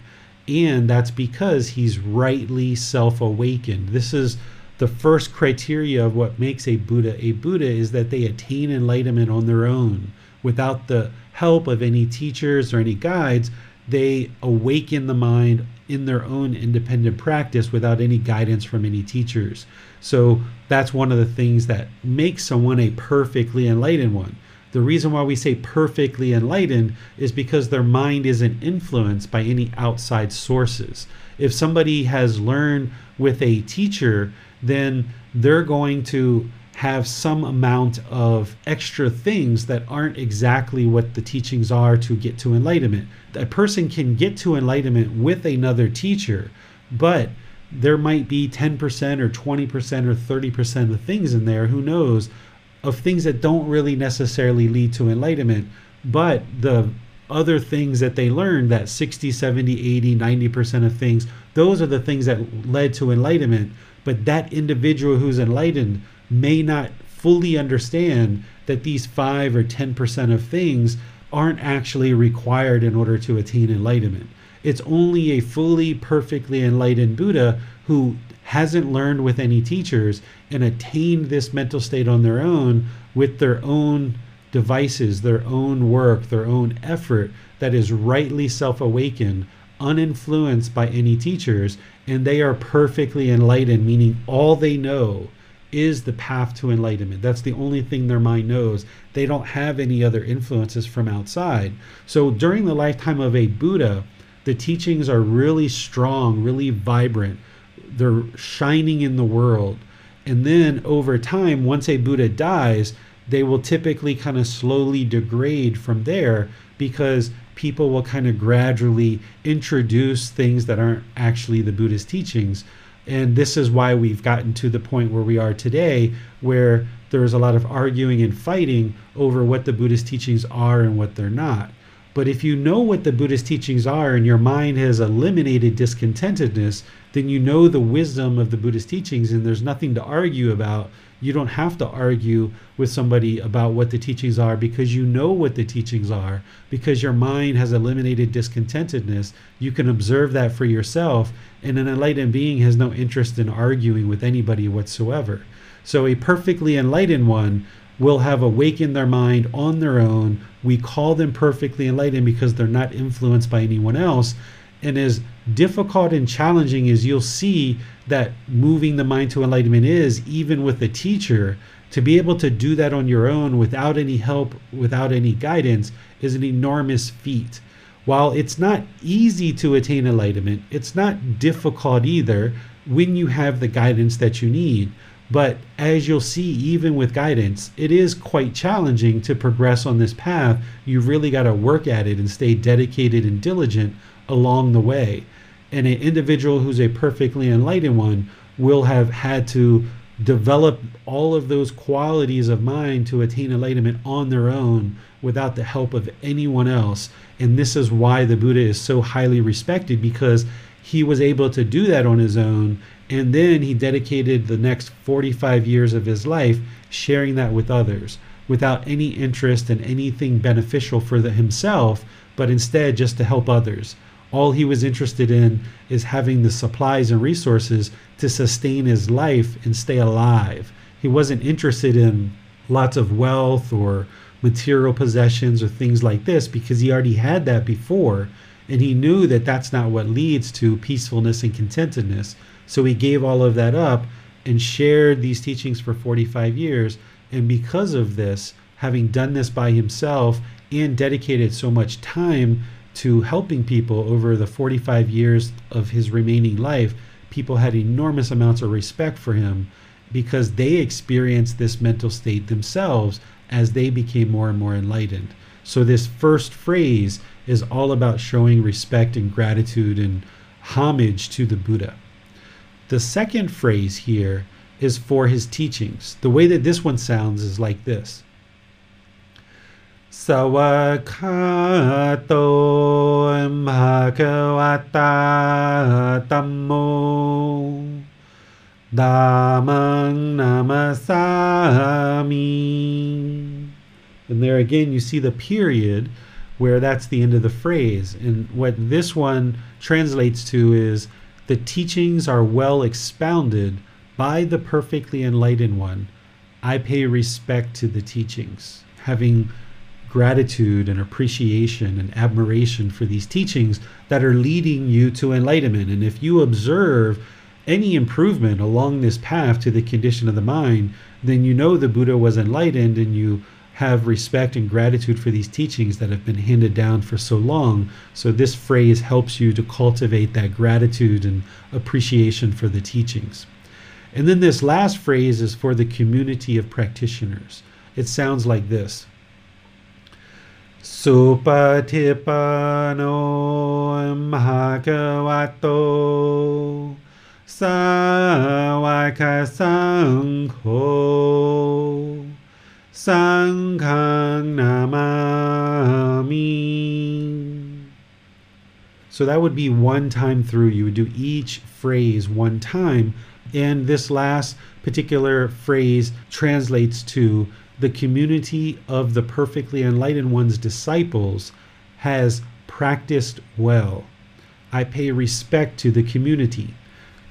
And that's because he's rightly self awakened. This is the first criteria of what makes a Buddha a Buddha is that they attain enlightenment on their own without the help of any teachers or any guides. They awaken the mind in their own independent practice without any guidance from any teachers. So that's one of the things that makes someone a perfectly enlightened one. The reason why we say perfectly enlightened is because their mind isn't influenced by any outside sources. If somebody has learned with a teacher then they're going to have some amount of extra things that aren't exactly what the teachings are to get to enlightenment. A person can get to enlightenment with another teacher, but there might be 10% or 20% or 30% of things in there, who knows, of things that don't really necessarily lead to enlightenment. But the other things that they learned, that 60, 70, 80, 90% of things, those are the things that led to enlightenment but that individual who's enlightened may not fully understand that these 5 or 10% of things aren't actually required in order to attain enlightenment. It's only a fully, perfectly enlightened Buddha who hasn't learned with any teachers and attained this mental state on their own with their own devices, their own work, their own effort that is rightly self awakened, uninfluenced by any teachers, and they are perfectly enlightened, meaning all they know is the path to enlightenment. That's the only thing their mind knows. They don't have any other influences from outside. So during the lifetime of a Buddha, the teachings are really strong, really vibrant. They're shining in the world. And then over time, once a Buddha dies, they will typically kind of slowly degrade from there because people will kind of gradually introduce things that aren't actually the Buddhist teachings. And this is why we've gotten to the point where we are today, where there's a lot of arguing and fighting over what the Buddhist teachings are and what they're not. But if you know what the Buddhist teachings are and your mind has eliminated discontentedness, then you know the wisdom of the Buddhist teachings and there's nothing to argue about. You don't have to argue with somebody about what the teachings are because you know what the teachings are. Because your mind has eliminated discontentedness you can observe that for yourself and an enlightened being has no interest in arguing with anybody whatsoever. So a perfectly enlightened one will have awakened their mind on their own we call them perfectly enlightened because they're not influenced by anyone else And as difficult and challenging as you'll see that moving the mind to enlightenment is, even with a teacher, to be able to do that on your own without any help, without any guidance, is an enormous feat. While it's not easy to attain enlightenment, it's not difficult either when you have the guidance that you need. But as you'll see, even with guidance, it is quite challenging to progress on this path. You've really got to work at it and stay dedicated and diligent along the way. And an individual who's a perfectly enlightened one will have had to develop all of those qualities of mind to attain enlightenment on their own without the help of anyone else. And this is why the Buddha is so highly respected because he was able to do that on his own. And then he dedicated the next 45 years of his life sharing that with others without any interest in anything beneficial for the, himself, but instead just to help others. All he was interested in is having the supplies and resources to sustain his life and stay alive. He wasn't interested in lots of wealth or material possessions or things like this because he already had that before and he knew that that's not what leads to peacefulness and contentedness. So he gave all of that up and shared these teachings for 45 years. And because of this, having done this by himself and dedicated so much time to helping people over the 45 years of his remaining life, people had enormous amounts of respect for him because they experienced this mental state themselves as they became more and more enlightened. So, this first phrase is all about showing respect and gratitude and homage to the Buddha. The second phrase here is for his teachings. The way that this one sounds is like this Sawakato Bhagavata Dhammo Dhammang Namasami. And there again, you see the period where that's the end of the phrase. And what this one translates to is the teachings are well expounded by the perfectly enlightened one. I pay respect to the teachings. Having gratitude and appreciation and admiration for these teachings that are leading you to enlightenment. And if you observe any improvement along this path to the condition of the mind, then you know the Buddha was enlightened and you have respect and gratitude for these teachings that have been handed down for so long. So, this phrase helps you to cultivate that gratitude and appreciation for the teachings. And then this last phrase is for the community of practitioners. It sounds like this Supatipano Bhagavato Sawaka Sangho Sanghang Namami. So that would be one time through. You would do each phrase one time. And this last particular phrase translates to the community of the perfectly enlightened one's disciples has practiced well. I pay respect to the community.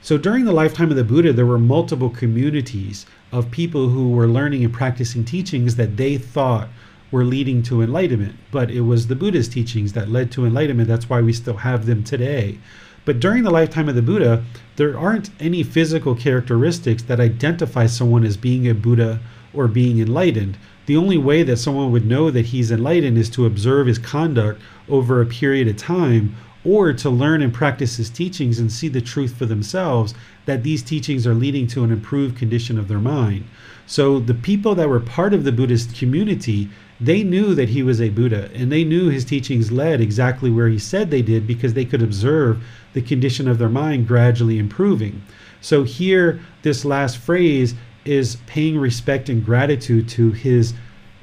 So during the lifetime of the Buddha, there were multiple communities of people who were learning and practicing teachings that they thought were leading to enlightenment. But it was the Buddha's teachings that led to enlightenment. That's why we still have them today. But during the lifetime of the Buddha, there aren't any physical characteristics that identify someone as being a Buddha or being enlightened. The only way that someone would know that he's enlightened is to observe his conduct over a period of time or to learn and practice his teachings and see the truth for themselves that these teachings are leading to an improved condition of their mind. So the people that were part of the Buddhist community, they knew that he was a Buddha and they knew his teachings led exactly where he said they did because they could observe the condition of their mind gradually improving. So here, this last phrase is paying respect and gratitude to his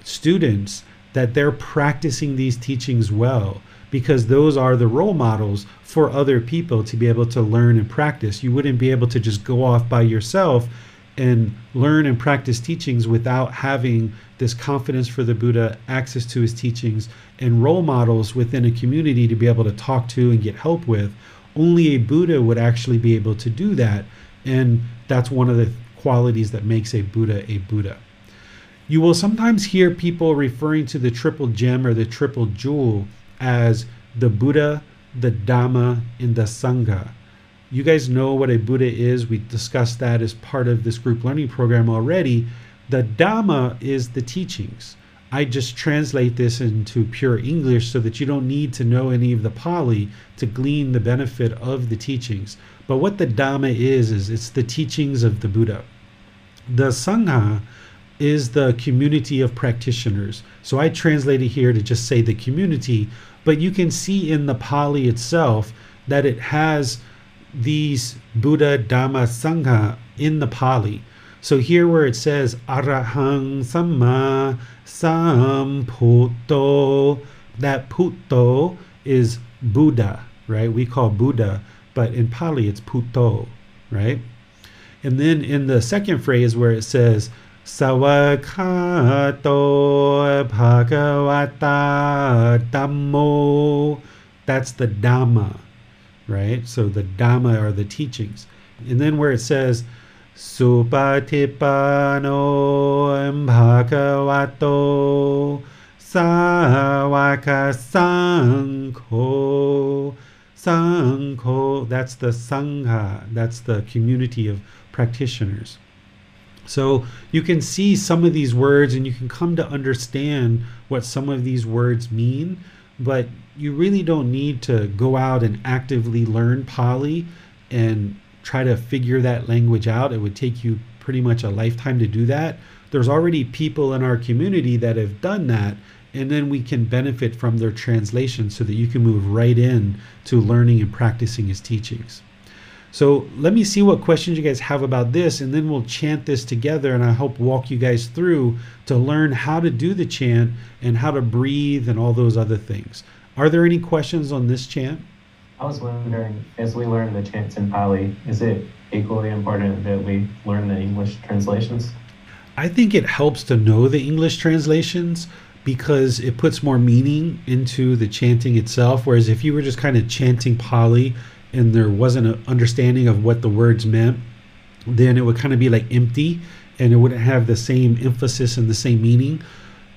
students that they're practicing these teachings well because those are the role models for other people to be able to learn and practice. You wouldn't be able to just go off by yourself and learn and practice teachings without having this confidence for the Buddha, access to his teachings, and role models within a community to be able to talk to and get help with. Only a Buddha would actually be able to do that. And that's one of the qualities that makes a Buddha a Buddha. You will sometimes hear people referring to the triple gem or the triple jewel as the Buddha, the Dhamma, and the Sangha. You guys know what a Buddha is. We discussed that as part of this group learning program already. The Dhamma is the teachings. I just translate this into pure English so that you don't need to know any of the Pali to glean the benefit of the teachings. But what the Dhamma is, is it's the teachings of the Buddha. The Sangha is the community of practitioners. So I translate it here to just say the community, but you can see in the Pali itself that it has these Buddha, Dhamma, Sangha in the Pali. So here where it says Arahang Samma Samputto, that Puto is Buddha, right? We call Buddha, but in Pali it's Puto, right? And then in the second phrase where it says Sawakato Bhagavata Dhammo, that's the Dhamma, right? So the Dhamma are the teachings. And then where it says Supatipano Bhagavato Sawaka Sangho, that's the Sangha, that's the community of practitioners. So you can see some of these words and you can come to understand what some of these words mean, but you really don't need to go out and actively learn Pali and try to figure that language out. It would take you pretty much a lifetime to do that. There's already people in our community that have done that, and then we can benefit from their translation so that you can move right in to learning and practicing his teachings. So let me see what questions you guys have about this, and then we'll chant this together. And I hope walk you guys through to learn how to do the chant and how to breathe and all those other things. Are there any questions on this chant? I was wondering, as we learn the chants in Pali, is it equally important that we learn the English translations? I think it helps to know the English translations because it puts more meaning into the chanting itself. Whereas if you were just kind of chanting Pali and there wasn't an understanding of what the words meant, then it would kind of be like empty and it wouldn't have the same emphasis and the same meaning.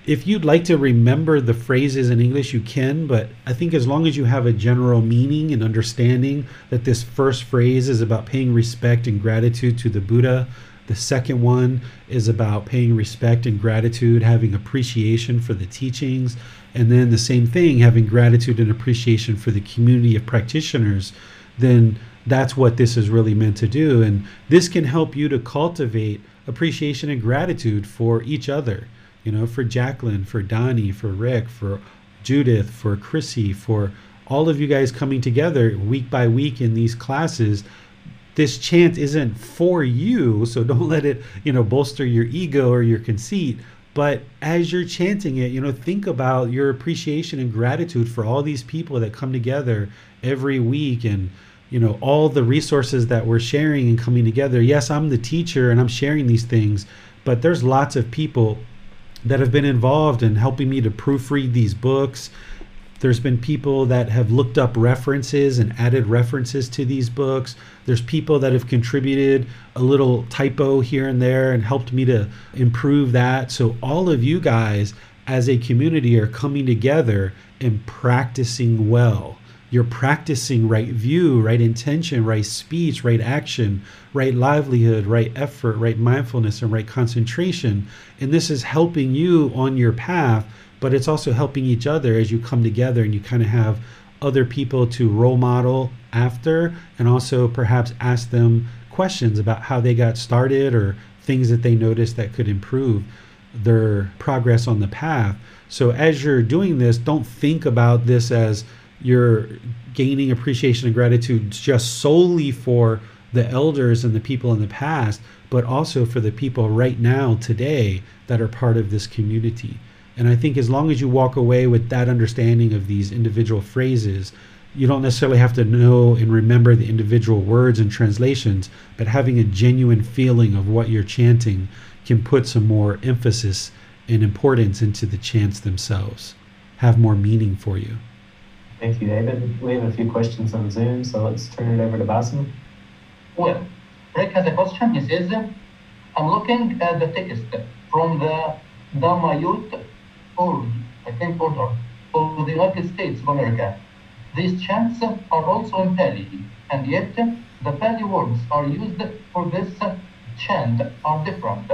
If you'd like to remember the phrases in English, you can, but I think as long as you have a general meaning and understanding that this first phrase is about paying respect and gratitude to the Buddha, the second one is about paying respect and gratitude, having appreciation for the teachings, and then the same thing, having gratitude and appreciation for the community of practitioners then that's what this is really meant to do. And this can help you to cultivate appreciation and gratitude for each other. You know, for Jacqueline, for Donnie, for Rick, for Judith, for Chrissy, for all of you guys coming together week by week in these classes. This chant isn't for you, so don't let it, you know, bolster your ego or your conceit. But as you're chanting it, you know, think about your appreciation and gratitude for all these people that come together every week and you know all the resources that we're sharing and coming together. Yes i'm the teacher and i'm sharing these things but there's lots of people that have been involved in helping me to proofread these books. There's been people that have looked up references and added references to these books. There's people that have contributed a little typo here and there and helped me to improve that. So all of you guys as a community are coming together and practicing well you're practicing right view, right intention, right speech, right action, right livelihood, right effort, right mindfulness, and right concentration. And this is helping you on your path, but it's also helping each other as you come together and you kind of have other people to role model after and also perhaps ask them questions about how they got started or things that they noticed that could improve their progress on the path. So as you're doing this, don't think about this as you're gaining appreciation and gratitude just solely for the elders and the people in the past, but also for the people right now, today, that are part of this community. And I think as long as you walk away with that understanding of these individual phrases, you don't necessarily have to know and remember the individual words and translations, but having a genuine feeling of what you're chanting can put some more emphasis and importance into the chants themselves, have more meaning for you. Thank you, David. We have a few questions on Zoom, so let's turn it over to Basim. Well, Rick has a question. He says, I'm looking at the text from the Dhammayut or I think order for the United States of America. These chants are also in Pali, and yet the Pali words are used for this chant are different.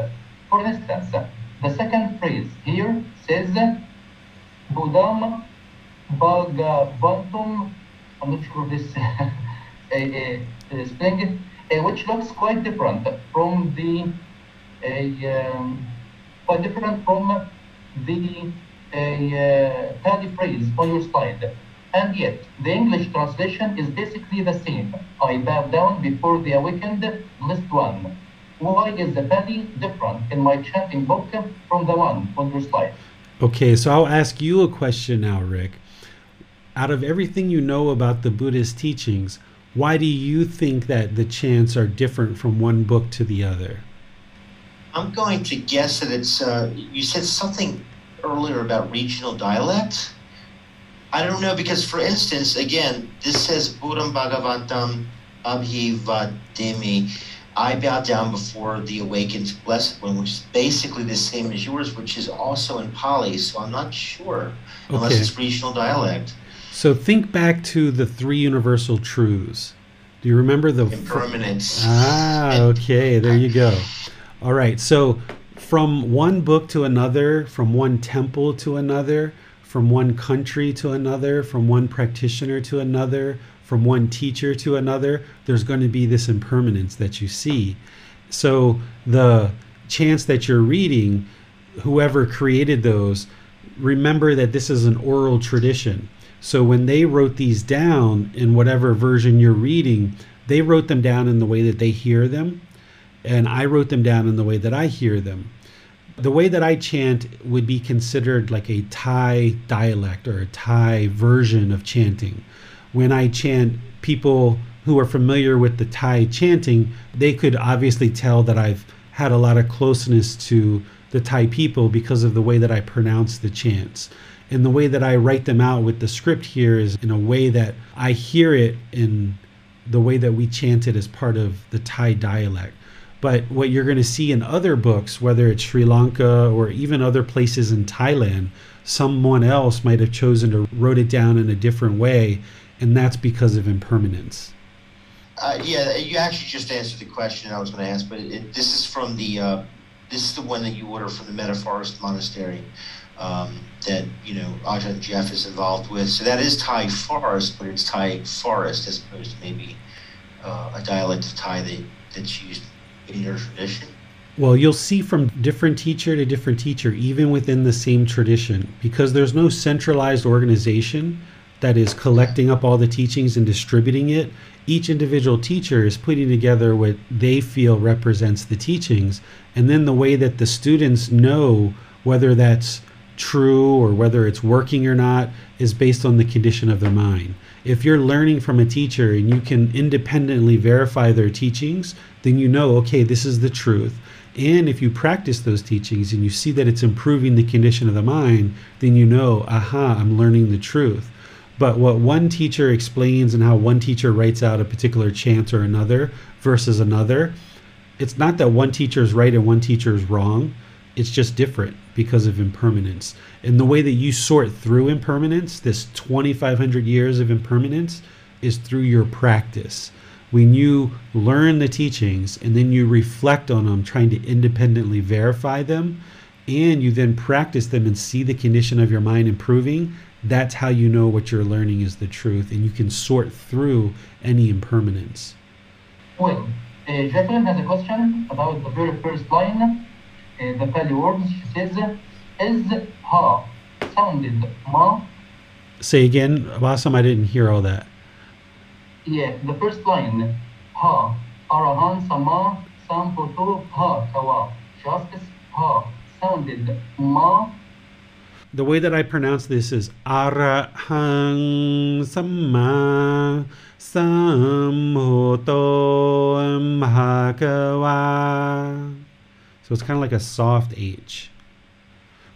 For instance, the second phrase here says Budam Bhagavantum. I'm not sure of this uh, spelling, uh, which looks quite different from the uh, um, quite different from the uh, Pali phrase on your slide. And yet, the English translation is basically the same. I bow down before the awakened, list one. Why is the Pali different in my chanting book from the one on your slide? Okay, so I'll ask you a question now, Rick. Out of everything you know about the Buddhist teachings, why do you think that the chants are different from one book to the other? I'm going to guess that it's, uh, you said something earlier about regional dialect. I don't know because, for instance, again, this says Buddham Bhagavantam Abhivadimi. I bow down before the awakened blessed one, which is basically the same as yours, which is also in Pali. So I'm not sure unless it's regional dialect. So think back to the three universal truths. Do you remember the Impermanence. Ah, okay, there you go. All right, so from one book to another, from one temple to another, from one country to another, from one practitioner to another, from one teacher to another, there's going to be this impermanence that you see. So the chance that you're reading, whoever created those, remember that this is an oral tradition. So when they wrote these down in whatever version you're reading, they wrote them down in the way that they hear them, and I wrote them down in the way that I hear them. The way that I chant would be considered like a Thai dialect or a Thai version of chanting. When I chant, people who are familiar with the Thai chanting, they could obviously tell that I've had a lot of closeness to the Thai people because of the way that I pronounce the chants. And the way that I write them out with the script here is in a way that I hear it in the way that we chant it as part of the Thai dialect. But what you're going to see in other books, whether it's Sri Lanka or even other places in Thailand, someone else might have chosen to wrote it down in a different way, and that's because of impermanence. Uh, yeah, you actually just answered the question I was going to ask, but it, this is from the uh, this is the one that you order from the Metta Forest Monastery um, that you know Ajahn Geoff is involved with. So that is Thai forest, but it's Thai forest as opposed to maybe uh, a dialect of Thai that, that's used in your tradition. Well, you'll see from different teacher to different teacher, even within the same tradition, because there's no centralized organization that is collecting up all the teachings and distributing it. Each individual teacher is putting together what they feel represents the teachings, and then the way that the students know whether that's true or whether it's working or not is based on the condition of their mind. If you're learning from a teacher and you can independently verify their teachings, then you know, okay, this is the truth. And if you practice those teachings and you see that it's improving the condition of the mind, then you know, aha, I'm learning the truth. But what one teacher explains and how one teacher writes out a particular chant or another versus another, it's not that one teacher is right and one teacher is wrong. It's just different because of impermanence. And the way that you sort through impermanence, this 2,500 years of impermanence, is through your practice. When you learn the teachings and then you reflect on them, trying to independently verify them, and you then practice them and see the condition of your mind improving, that's how you know what you're learning is the truth. And you can sort through any impermanence. Well, uh, has a question about the very first line. Uh, the Pali words, she says, is ha sounded ma? Say again, Basam, I didn't hear all that. Yeah, the first line, ha, arahan sama sampoto ha kawa. Justice ha sounded ma. The way that I pronounce this is Arahang Samma Samhoto Mahakawa. So it's kind of like a soft H.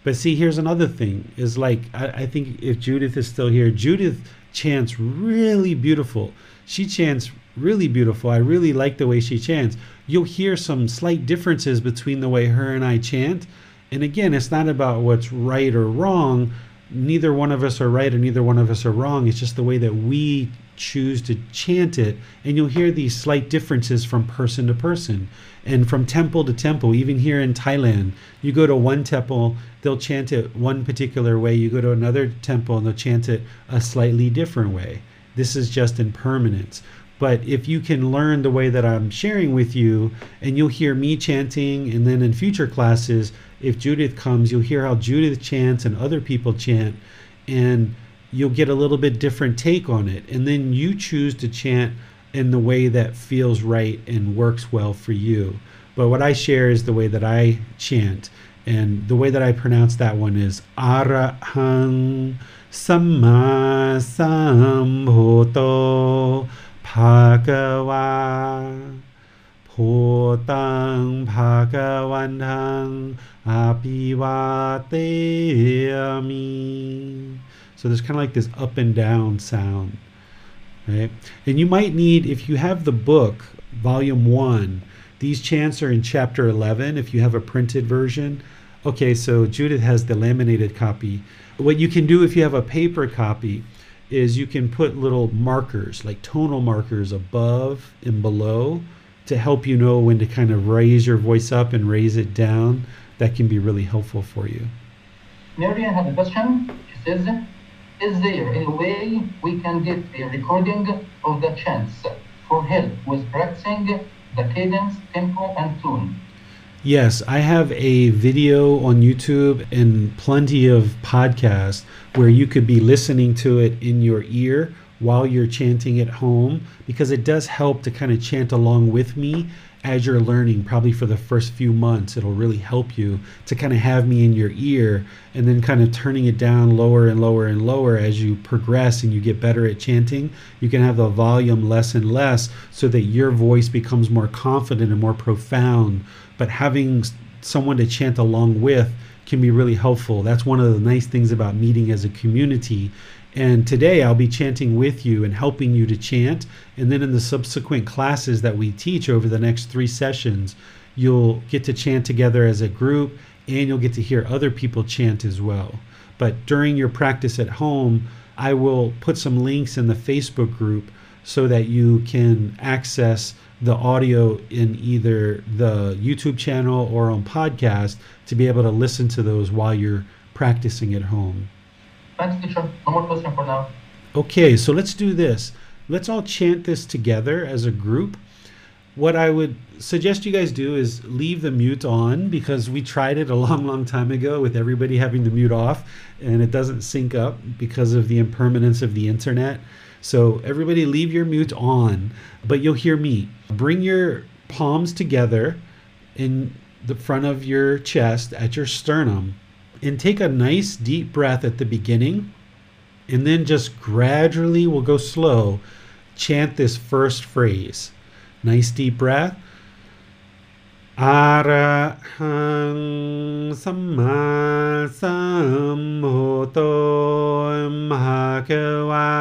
But see, here's another thing: is like I, I think if Judith is still here, Judith chants really beautiful. She chants really beautiful. I really like the way she chants. You'll hear some slight differences between the way her and I chant. And again, it's not about what's right or wrong. neither one of us are right and neither one of us are wrong. It's just the way that we choose to chant it. And you'll hear these slight differences from person to person and from temple to temple. Even here in Thailand, you go to one temple, they'll chant it one particular way. You go to another temple and they'll chant it a slightly different way. This is just impermanence. But if you can learn the way that I'm sharing with you, and you'll hear me chanting, and then in future classes, if Judith comes, you'll hear how Judith chants and other people chant, and you'll get a little bit different take on it. And then you choose to chant in the way that feels right and works well for you. But what I share is the way that I chant. And the way that I pronounce that one is Arahang Samma Sambuddho Bhagava Bhutang Bhagavantang Abhivateyami. So there's kind of like this up and down sound. Right? And you might need, if you have the book, volume one, these chants are in chapter 11 if you have a printed version. Okay, so Judith has the laminated copy. What you can do if you have a paper copy is you can put little markers, like tonal markers above and below to help you know when to kind of raise your voice up and raise it down. That can be really helpful for you. Marian has a question. She says, Is there a way we can get a recording of the chants for help with practicing the cadence, tempo, and tune? Yes, I have a video on YouTube and plenty of podcasts where you could be listening to it in your ear while you're chanting at home because it does help to kind of chant along with me as you're learning. Probably for the first few months it'll really help you to kind of have me in your ear and then kind of turning it down lower and lower and lower as you progress and you get better at chanting you can have the volume less and less so that your voice becomes more confident and more profound. But having someone to chant along with can be really helpful. That's one of the nice things about meeting as a community and today I'll be chanting with you and helping you to chant. And then in the subsequent classes that we teach over the next three sessions, you'll get to chant together as a group and you'll get to hear other people chant as well. But during your practice at home, I will put some links in the Facebook group so that you can access the audio in either the YouTube channel or on podcast to be able to listen to those while you're practicing at home. Teacher. No more question for now. Okay, so let's do this. Let's all chant this together as a group. What I would suggest you guys do is leave the mute on because we tried it a long, long time ago with everybody having the mute off and it doesn't sync up because of the impermanence of the internet. So, everybody leave your mute on, but you'll hear me. Bring your palms together in the front of your chest at your sternum and take a nice deep breath at the beginning and then just gradually we'll go slow chant this first phrase. Nice deep breath. Arahang samma bhagava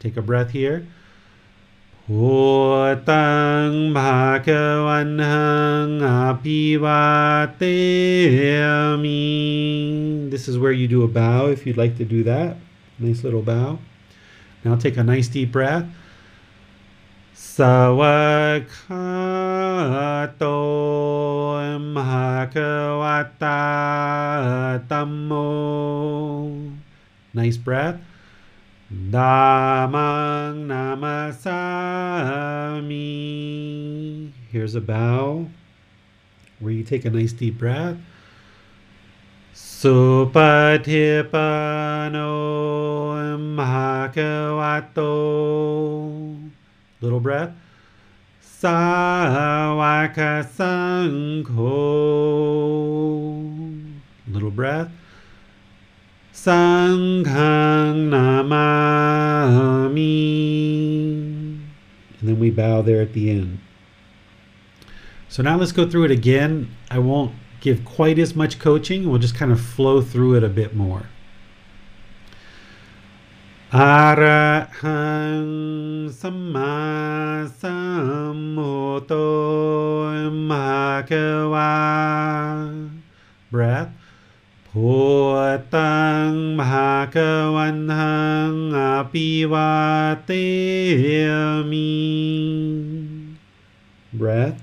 take a breath here Bhutang Bhagavantang Abhivateyami. This is where you do a bow if you'd like to do that. Nice little bow. Now take a nice deep breath. Sawakato Bhagavata Dhammo. Nice breath. Damang Namasami. Here's a bow where you take a nice deep breath. Supatipano Mahakavato. Little breath. Sawakasanko. Little breath. Sanghang Namami. And then we bow there at the end. So now let's go through it again. I won't give quite as much coaching. We'll just kind of flow through it a bit more. Arahang Samma Bhagava. Breath. พุตังภาควันหังอภิวาเตมิ breath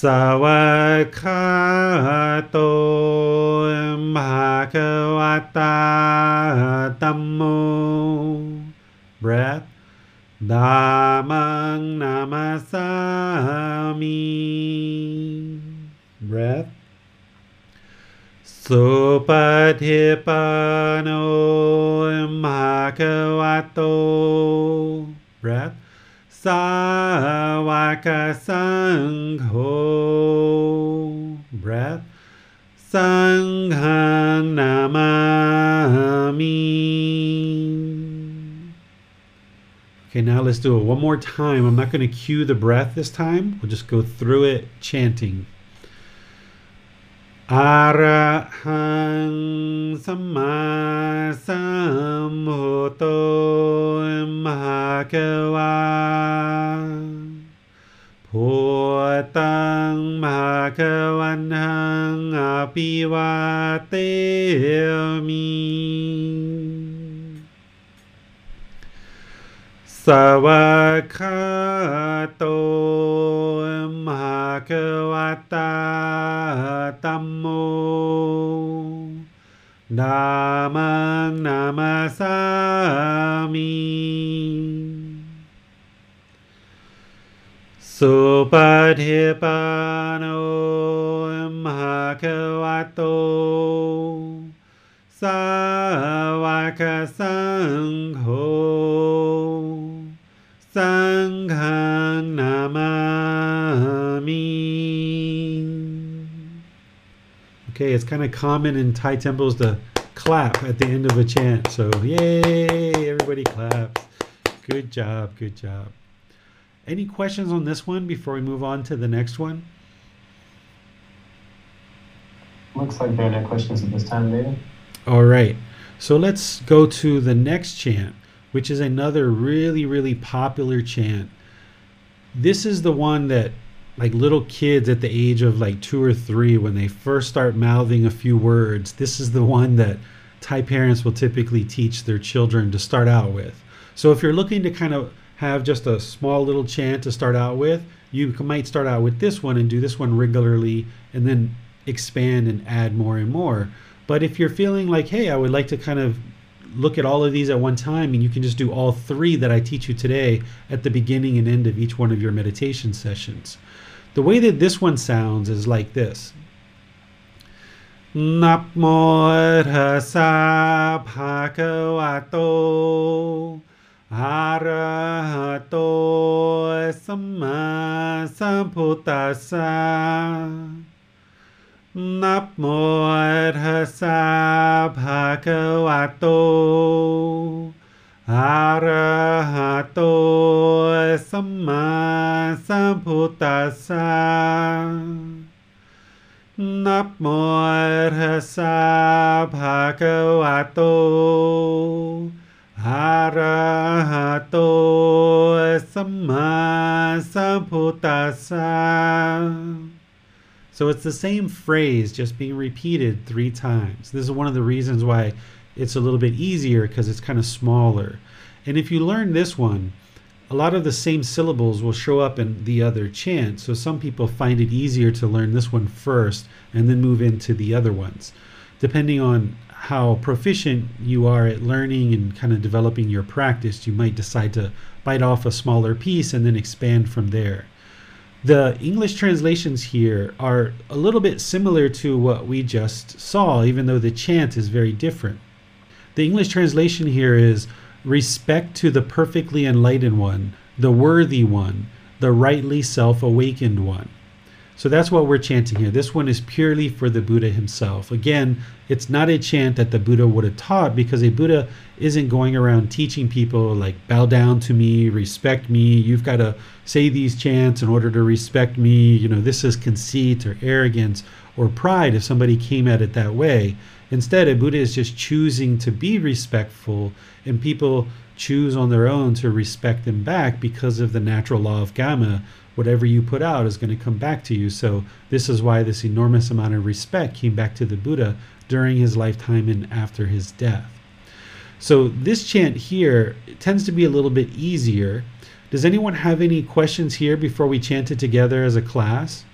สวัสคาโตภาควตาตัมโม breath ดามังนามาสามิ breath สุปฏิปันโนภาควโต breath สาวกสังโฆ breath สังฆังนามามิ Okay, now let's do it one more time. I'm not going to cue the breath this time. We'll just go through it chanting. อะระหังสัมมาสัมพุทโธมหาเกวาพุทธังมหาเกวันหังอภิวาเตมี โตมหาควตาตัมโมดามังนามาสามิสุปฏิปันโนมหาควโตสาวกสังโฆ Sanghang Namami. Okay, it's kind of common in Thai temples to clap at the end of a chant. So, yay, everybody claps. Good job, good job. Any questions on this one before we move on to the next one? Looks like there are no questions at this time, David. All right. So let's go to the next chant, which is another really, really popular chant. This is the one that, like little kids at the age of like two or three, when they first start mouthing a few words, this is the one that Thai parents will typically teach their children to start out with. So if you're looking to kind of have just a small little chant to start out with, you might start out with this one and do this one regularly and then expand and add more and more. But if you're feeling like, hey, I would like to kind of look at all of these at one time and you can just do all three that I teach you today at the beginning and end of each one of your meditation sessions. The way that this one sounds is like this. Napmo bhagavato arahato sammasambuddhassa สสะภะคะวะโต อะระหะโต สัมมาสัมพุทธัสสะ นะโมตัสสะภะคะวะโต อะระหะโต สัมมาสัมพุทธัสสะ นะโมตัสสะภะคะวะโต อะระหะโต สัมมาสัมพุทธัสสะ So it's the same phrase just being repeated three times. This is one of the reasons why it's a little bit easier because it's kind of smaller. And if you learn this one, a lot of the same syllables will show up in the other chant. So some people find it easier to learn this one first and then move into the other ones. Depending on how proficient you are at learning and kind of developing your practice, you might decide to bite off a smaller piece and then expand from there. The English translations here are a little bit similar to what we just saw, even though the chant is very different. The English translation here is respect to the perfectly enlightened one, the worthy one, the rightly self awakened one. So that's what we're chanting here. This one is purely for the Buddha himself. Again, it's not a chant that the Buddha would have taught because a Buddha isn't going around teaching people like bow down to me, respect me. You've got to say these chants in order to respect me. You know, this is conceit or arrogance or pride if somebody came at it that way. Instead, a Buddha is just choosing to be respectful, and people choose on their own to respect them back because of the natural law of Kamma, whatever you put out is going to come back to you. So, this is why this enormous amount of respect came back to the Buddha during his lifetime and after his death. So, this chant here tends to be a little bit easier. Does anyone have any questions here before we chant it together as a class?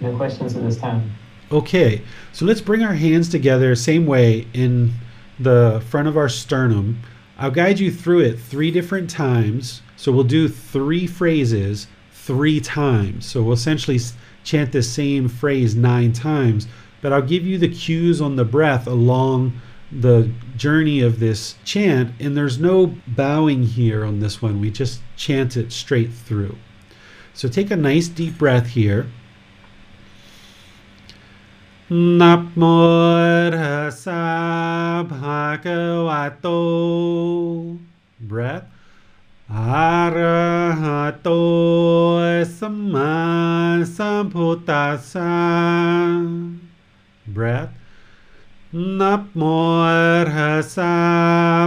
No questions at this time. Okay, so let's bring our hands together, same way, in the front of our sternum. I'll guide you through it three different times. So we'll do three phrases three times. So we'll essentially chant the same phrase nine times, but I'll give you the cues on the breath along the journey of this chant, and there's no bowing here on this one. We just chant it straight through. So take a nice deep breath here. Napmorasa bhagavato. Breath. अरहतो सम्मासम्भुतासा breath Namorhasa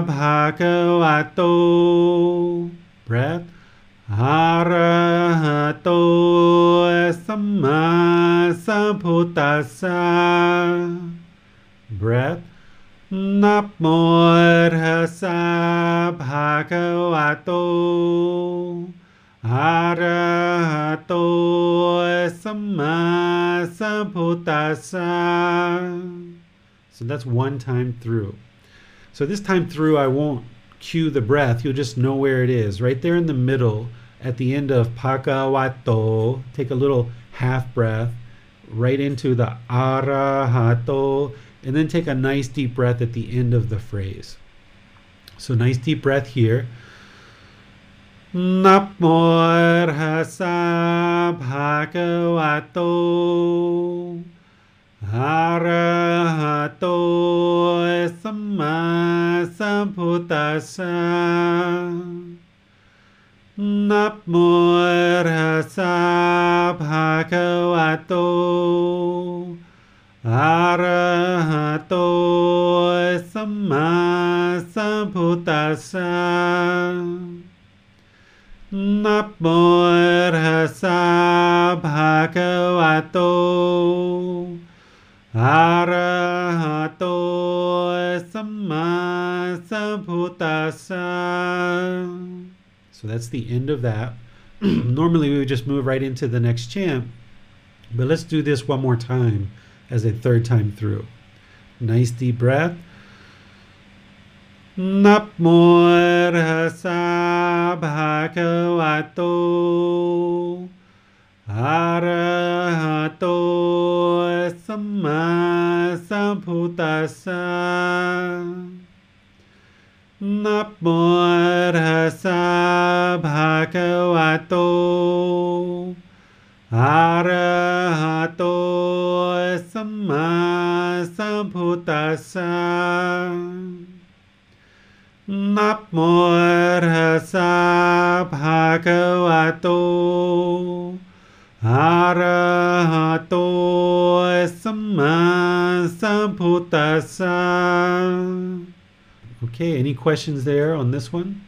bhagavato breath arahato sammasambuddhassa breath นะโมตัสสะภะคะวะโตอะระหะโตสัมมาสัมพุทธัสสะ So that's one time through. So this time through, I won't cue the breath. You'll just know where it is. Right there in the middle, at the end of Pakawato, take a little half breath right into the Arahato, and then take a nice deep breath at the end of the phrase. So nice deep breath here. Namo Rasa Bhagavato Arahato Sama Sambuddhasa Namo Bhagavato Namo Rasa Bhagavato Arahato Sama Sambuddhasa. So that's the end of that. Normally we would just move right into the next chant, but let's do this one more time as a third time through. Nice deep breath. Namo Rasa Bhagavato Arahato Sama Sambuddhasa Namo Rasa Bhagavato Arahato Sama Sambuddhasa Namo Rasa Bhagavato Arahato Sama Sambuddhasa. Okay, any questions there on this one?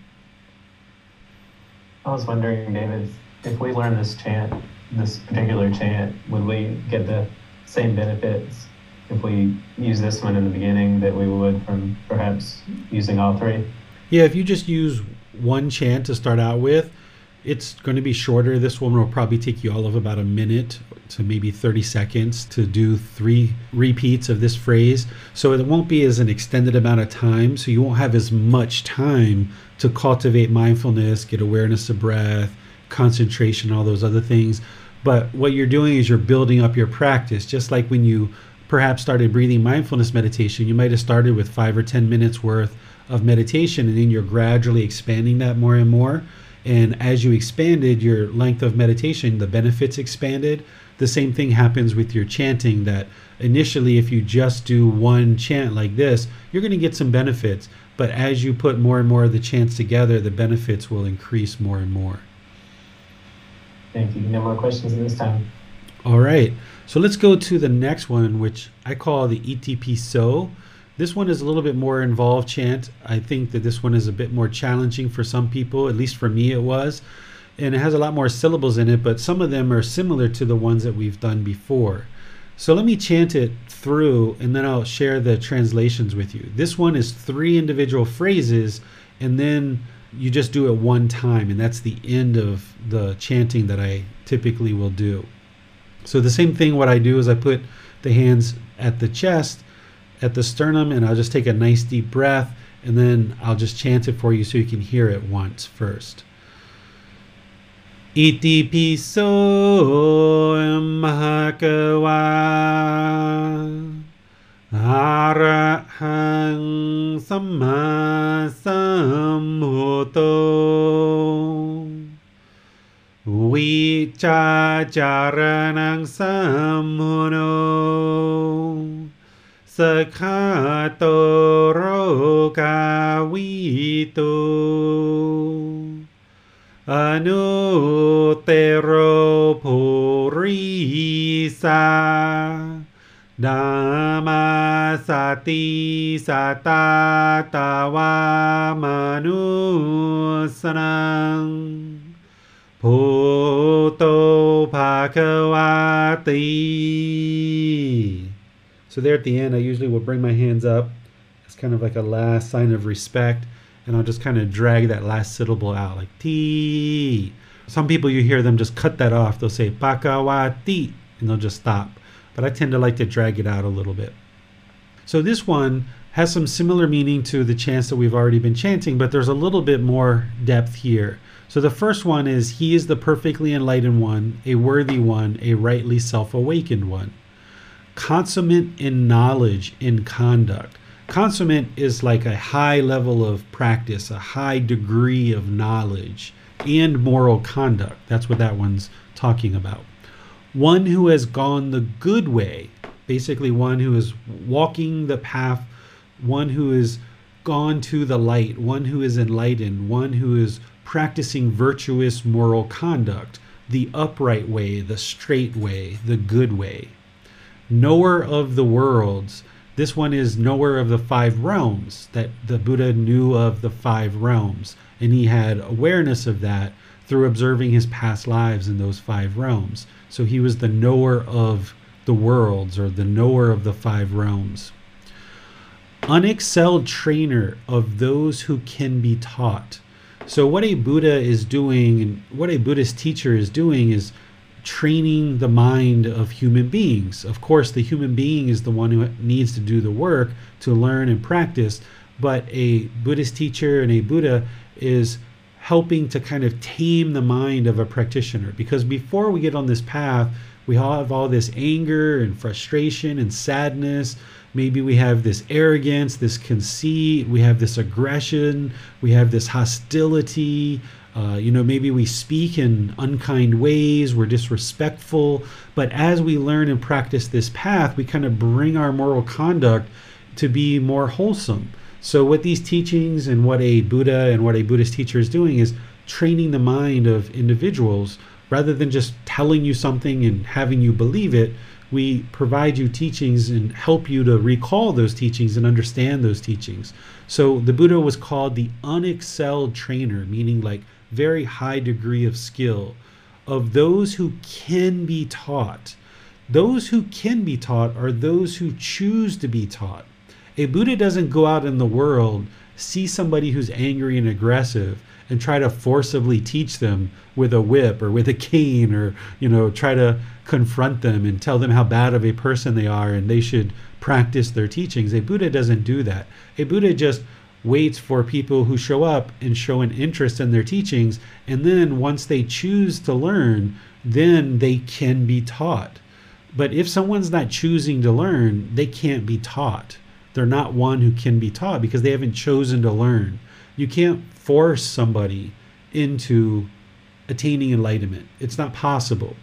I was wondering, David, if we learn this chant, this particular chant, would we get the same benefits if we use this one in the beginning that we would from perhaps using all three? Yeah, if you just use one chant to start out with, it's going to be shorter. This one will probably take you all of about a minute to maybe 30 seconds to do three repeats of this phrase. So it won't be as an extended amount of time. So you won't have as much time to cultivate mindfulness, get awareness of breath, concentration, all those other things. But what you're doing is you're building up your practice, just like when you perhaps started breathing mindfulness meditation, you might have started with five or 10 minutes worth of meditation, and then you're gradually expanding that more and more. And as you expanded your length of meditation, the benefits expanded. The same thing happens with your chanting, that initially, if you just do one chant like this, you're going to get some benefits. But as you put more and more of the chants together, the benefits will increase more and more. Thank you. No more questions at this time. All right. So let's go to the next one, which I call the Iti piso. This one is a little bit more involved chant. I think that this one is a bit more challenging for some people, at least for me it was. and it has a lot more syllables in it, but some of them are similar to the ones that we've done before. So let me chant it through and then I'll share the translations with you. This one is three individual phrases and then you just do it one time, and that's the end of the chanting that I typically will do. So the same thing, what I do is I put the hands at the chest, at the sternum, and I'll just take a nice deep breath, and then I'll just chant it for you so you can hear it once first. Iti piso mahakawa อรหังสัมมาสัมพุทโธวิจารณังสัมมุโนสขาโตโรกาวิตุอนุเตโรภูริสา Dhamma sati sata wa manusanang. So there at the end, I usually will bring my hands up. It's kind of like a last sign of respect. And I'll just kind of drag that last syllable out like T. Some people you hear them just cut that off. They'll say Pakawati and they'll just stop but I tend to like to drag it out a little bit. So this one has some similar meaning to the chants that we've already been chanting, but there's a little bit more depth here. So the first one is He is the perfectly enlightened one, a worthy one, a rightly self awakened one. Consummate in knowledge, in conduct. Consummate is like a high level of practice, a high degree of knowledge and moral conduct. That's what that one's talking about one who has gone the good way, basically, one who is walking the path, one who is gone to the light, one who is enlightened, one who is practicing virtuous moral conduct, the upright way, the straight way, the good way. Knower of the worlds. This one is knower of the five realms, that the Buddha knew of the five realms, and he had awareness of that through observing his past lives in those five realms. So he was the knower of the worlds or the knower of the five realms. Unexcelled trainer of those who can be taught. So, what a Buddha is doing and what a Buddhist teacher is doing is training the mind of human beings. Of course, the human being is the one who needs to do the work to learn and practice, but a Buddhist teacher and a Buddha is helping to kind of tame the mind of a practitioner. Because before we get on this path, we have all this anger and frustration and sadness. Maybe we have this arrogance, this conceit, we have this aggression, we have this hostility. Uh, you know, maybe we speak in unkind ways, we're disrespectful. But as we learn and practice this path, we kind of bring our moral conduct to be more wholesome. So, what these teachings and what a Buddha and what a Buddhist teacher is doing is training the mind of individuals rather than just telling you something and having you believe it. We provide you teachings and help you to recall those teachings and understand those teachings. So, the Buddha was called the unexcelled trainer, meaning like very high degree of skill of those who can be taught. Those who can be taught are those who choose to be taught. A Buddha doesn't go out in the world, see somebody who's angry and aggressive, and try to forcibly teach them with a whip or with a cane or, you know, try to confront them and tell them how bad of a person they are and they should practice their teachings. A Buddha doesn't do that. A Buddha just waits for people who show up and show an interest in their teachings. And then once they choose to learn, then they can be taught. But if someone's not choosing to learn, they can't be taught they're not one who can be taught because they haven't chosen to learn. You can't force somebody into attaining enlightenment. It's not possible.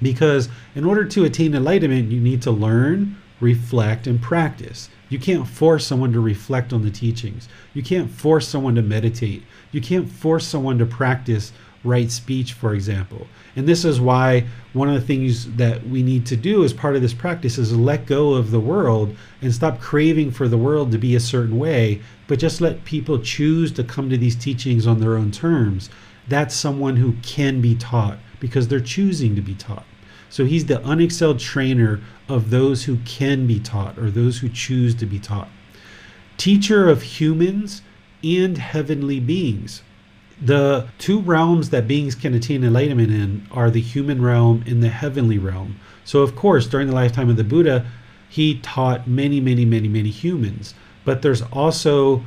Because in order to attain enlightenment, you need to learn, reflect, and practice. You can't force someone to reflect on the teachings. You can't force someone to meditate. You can't force someone to practice right speech, for example. And this is why one of the things that we need to do as part of this practice is let go of the world and stop craving for the world to be a certain way, but just let people choose to come to these teachings on their own terms. that's someone who can be taught because they're choosing to be taught. So he's the unexcelled trainer of those who can be taught or those who choose to be taught. Teacher of humans and heavenly beings. The two realms that beings can attain enlightenment in are the human realm and the heavenly realm. So, of course, during the lifetime of the Buddha, he taught many, many, many, many humans. But there's also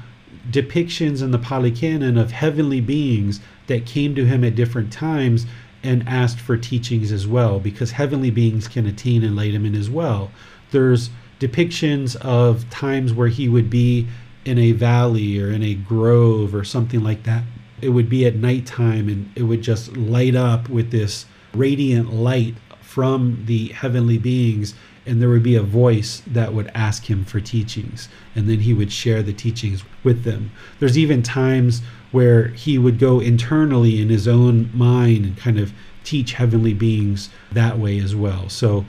depictions in the Pali Canon of heavenly beings that came to him at different times and asked for teachings as well, because heavenly beings can attain enlightenment as well. There's depictions of times where he would be in a valley or in a grove or something like that it would be at nighttime and it would just light up with this radiant light from the heavenly beings. And there would be a voice that would ask him for teachings. And then he would share the teachings with them. There's even times where he would go internally in his own mind and kind of teach heavenly beings that way as well. So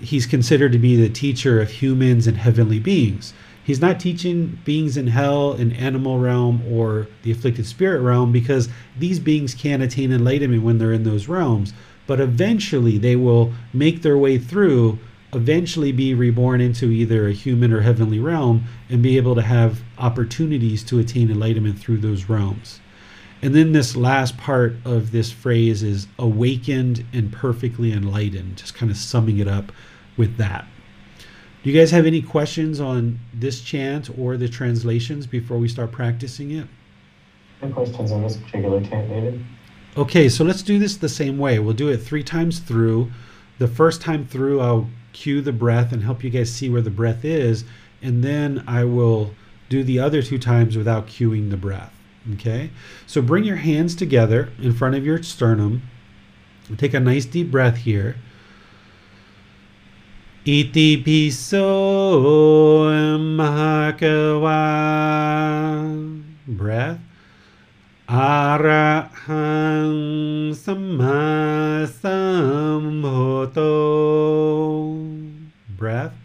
he's considered to be the teacher of humans and heavenly beings He's not teaching beings in hell, in animal realm, or the afflicted spirit realm because these beings can't attain enlightenment when they're in those realms. But eventually they will make their way through, eventually be reborn into either a human or heavenly realm, and be able to have opportunities to attain enlightenment through those realms. And then this last part of this phrase is awakened and perfectly enlightened, just kind of summing it up with that. Do you guys have any questions on this chant or the translations before we start practicing it? No questions on this particular chant, David. Okay, so let's do this the same way. We'll do it three times through. The first time through, I'll cue the breath and help you guys see where the breath is, and then I will do the other two times without cueing the breath. Okay, so bring your hands together in front of your sternum. Take a nice deep breath here. Iti piso mahakawa. Breath. Arahang sammasamhoto. Breath.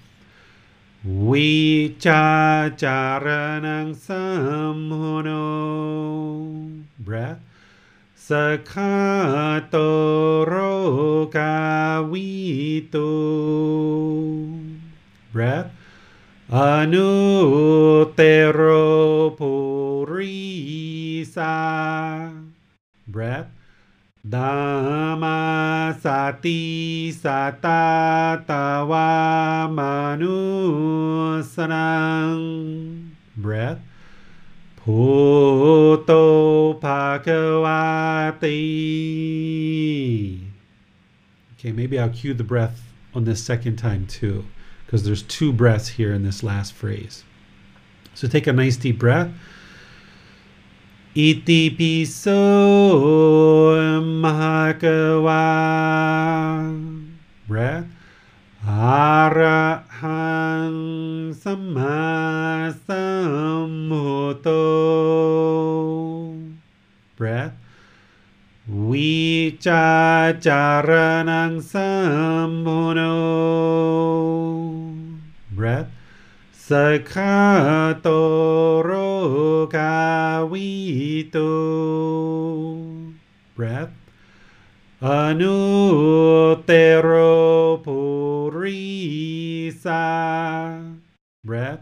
Vichacharanang samhono. Breath. สขาโตโรกาวิตุ breath อนุเตโรปุริสา breath ดามาสติสตาตาวามนุสนัง breath Puto Pakawati. Okay, maybe I'll cue the breath on this second time too, because there's two breaths here in this last phrase. So take a nice deep breath. Iti piso. Breath. อะระหังสัมมาสัมพุทโธ breath วิจาจารณังสัมพุโน breath สขาโตโรกาวิโต breath อนุเตโรภู Breath.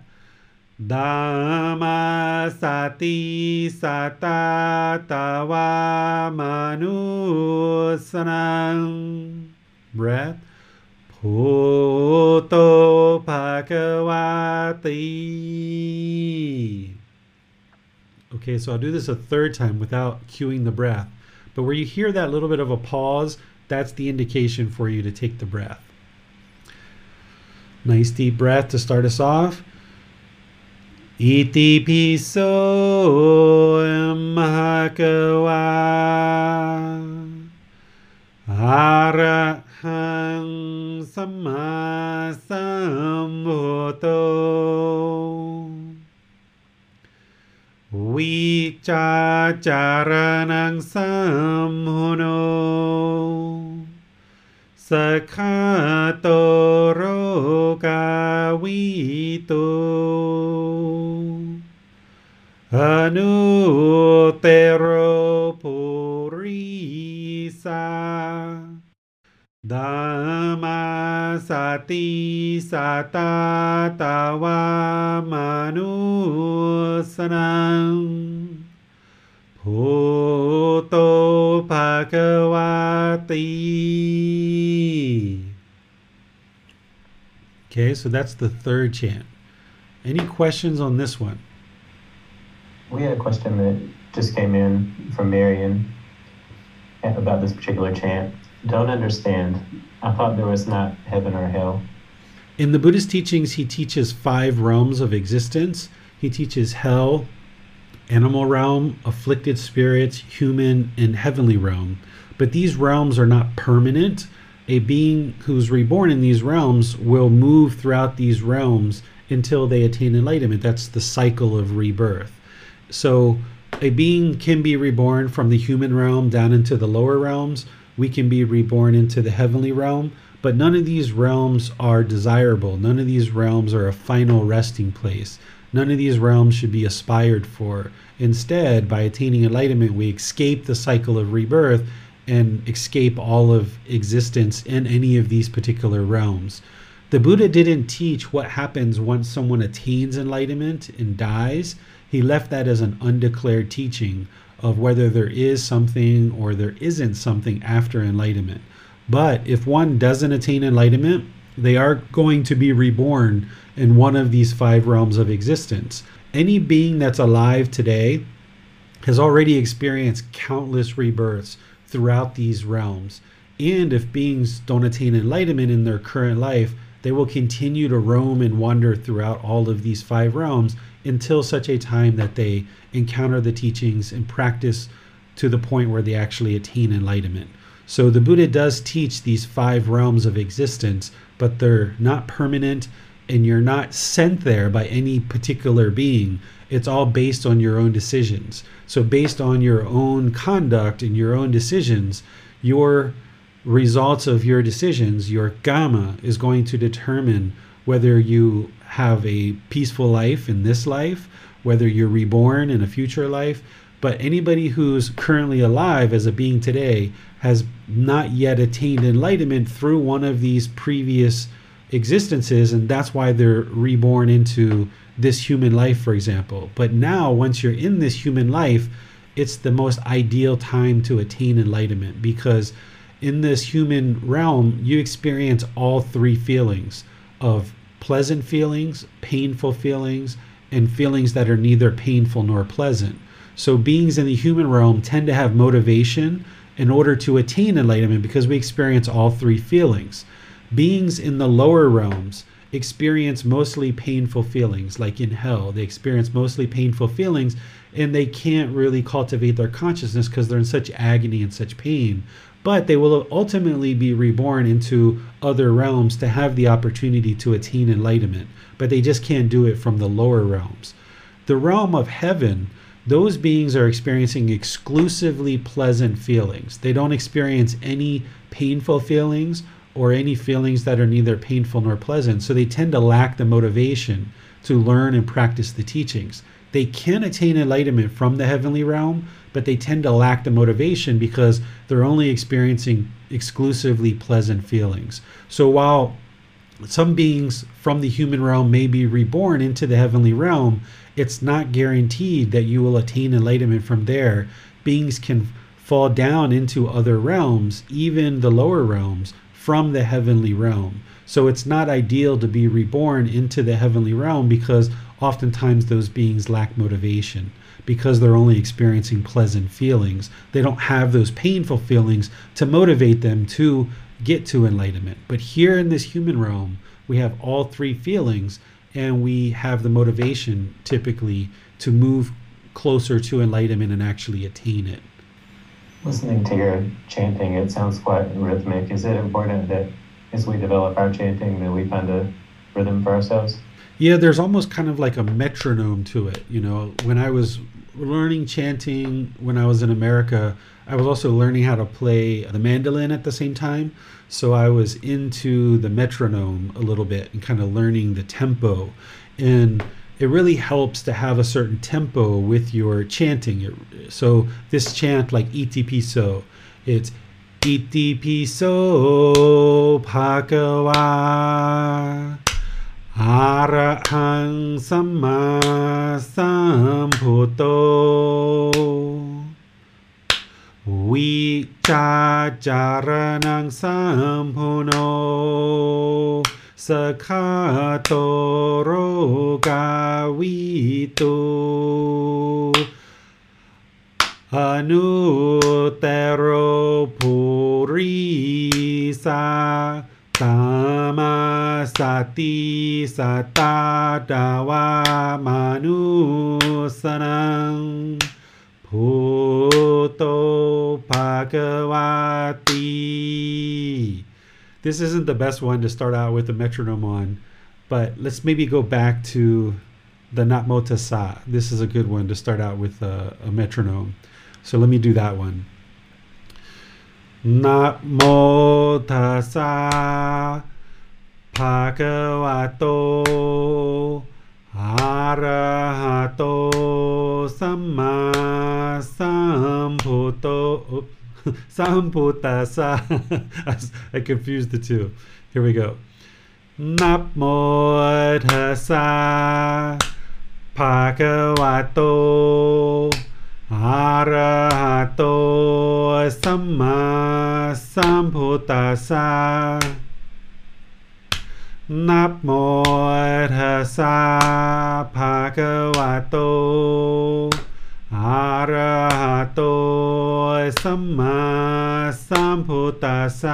Dhammasati satatawa manusanang. Breath. Puto Pakawati. Okay, so I'll do this a third time without cueing the breath. But where you hear that little bit of a pause, that's the indication for you to take the breath. Nice deep breath to start us off. Iti piso mahakawa. Arahang sammasamhoto. Vichacharanang สขาโตโรกาวิตุอนุเตโรปุริสาดามาสติสตาตาวามนุสนัง Sakato kawitu. Anutero purisa. Dhamma sati sata tawa manusanam Bhuto Bhagavati. Okay, so that's the third chant. Any questions on this one? We had a question that just came in from Marion about this particular chant. Don't understand. I thought there was not heaven or hell. In the Buddhist teachings, he teaches five realms of existence. He teaches hell, animal realm, afflicted spirits, human, and heavenly realm. But these realms are not permanent. A being who's reborn in these realms will move throughout these realms until they attain enlightenment. That's the cycle of rebirth. So a being can be reborn from the human realm down into the lower realms. We can be reborn into the heavenly realm. But none of these realms are desirable. None of these realms are a final resting place. None of these realms should be aspired for. Instead, by attaining enlightenment, we escape the cycle of rebirth and escape all of existence in any of these particular realms. The Buddha didn't teach what happens once someone attains enlightenment and dies. He left that as an undeclared teaching of whether there is something or there isn't something after enlightenment. But if one doesn't attain enlightenment, they are going to be reborn in one of these five realms of existence. Any being that's alive today has already experienced countless rebirths throughout these realms. And if beings don't attain enlightenment in their current life, they will continue to roam and wander throughout all of these five realms until such a time that they encounter the teachings and practice to the point where they actually attain enlightenment. So the Buddha does teach these five realms of existence, but they're not permanent and you're not sent there by any particular being. It's all based on your own decisions. So, based on your own conduct and your own decisions, your results of your decisions, your karma, is going to determine whether you have a peaceful life in this life, whether you're reborn in a future life. But anybody who's currently alive as a being today has not yet attained enlightenment through one of these previous existences, and that's why they're reborn into this human life, for example. But now, once you're in this human life, it's the most ideal time to attain enlightenment because in this human realm, you experience all three feelings of pleasant feelings, painful feelings, and feelings that are neither painful nor pleasant. So, beings in the human realm tend to have motivation in order to attain enlightenment because we experience all three feelings. Beings in the lower realms experience mostly painful feelings, like in hell. They experience mostly painful feelings and they can't really cultivate their consciousness because they're in such agony and such pain. But they will ultimately be reborn into other realms to have the opportunity to attain enlightenment. But they just can't do it from the lower realms. The realm of heaven, those beings are experiencing exclusively pleasant feelings. They don't experience any painful feelings or any feelings that are neither painful nor pleasant. So they tend to lack the motivation to learn and practice the teachings. They can attain enlightenment from the heavenly realm, but they tend to lack the motivation because they're only experiencing exclusively pleasant feelings. So while some beings from the human realm may be reborn into the heavenly realm, it's not guaranteed that you will attain enlightenment from there. Beings can fall down into other realms, even the lower realms, from the heavenly realm. So it's not ideal to be reborn into the heavenly realm because oftentimes those beings lack motivation because they're only experiencing pleasant feelings. They don't have those painful feelings to motivate them to get to enlightenment. But here in this human realm, we have all three feelings and we have the motivation typically to move closer to enlightenment and actually attain it. Listening to your chanting, it sounds quite rhythmic. Is it important that as we develop our chanting that we find a rhythm for ourselves? Yeah, there's almost kind of like a metronome to it. You know, when I was learning chanting when I was in America, I was also learning how to play the mandolin at the same time. So I was into the metronome a little bit and kind of learning the tempo. And it really helps to have a certain tempo with your chanting. So this chant, like Iti piso, it's Iti piso pakawa. Arahang Sama Samputo Vichara ังสัมมามพุโนสัมพุโนสคาโตโรกาวิตุอนุเตโรภูริสาตามาสติสตา This isn't the best one to start out with a metronome on, but let's maybe go back to the Namo Tassa. This is a good one to start out with a, a metronome. So let me do that one. Namo Tassa Bhagavato Arahato Samma Sambuddho Oop. I confused the two. Here we go. Namo Tassa Bhagavato Arahato Samma Sambuddhasa Namo Tassa Bhagavato Arahato Samma Sambuddhasa.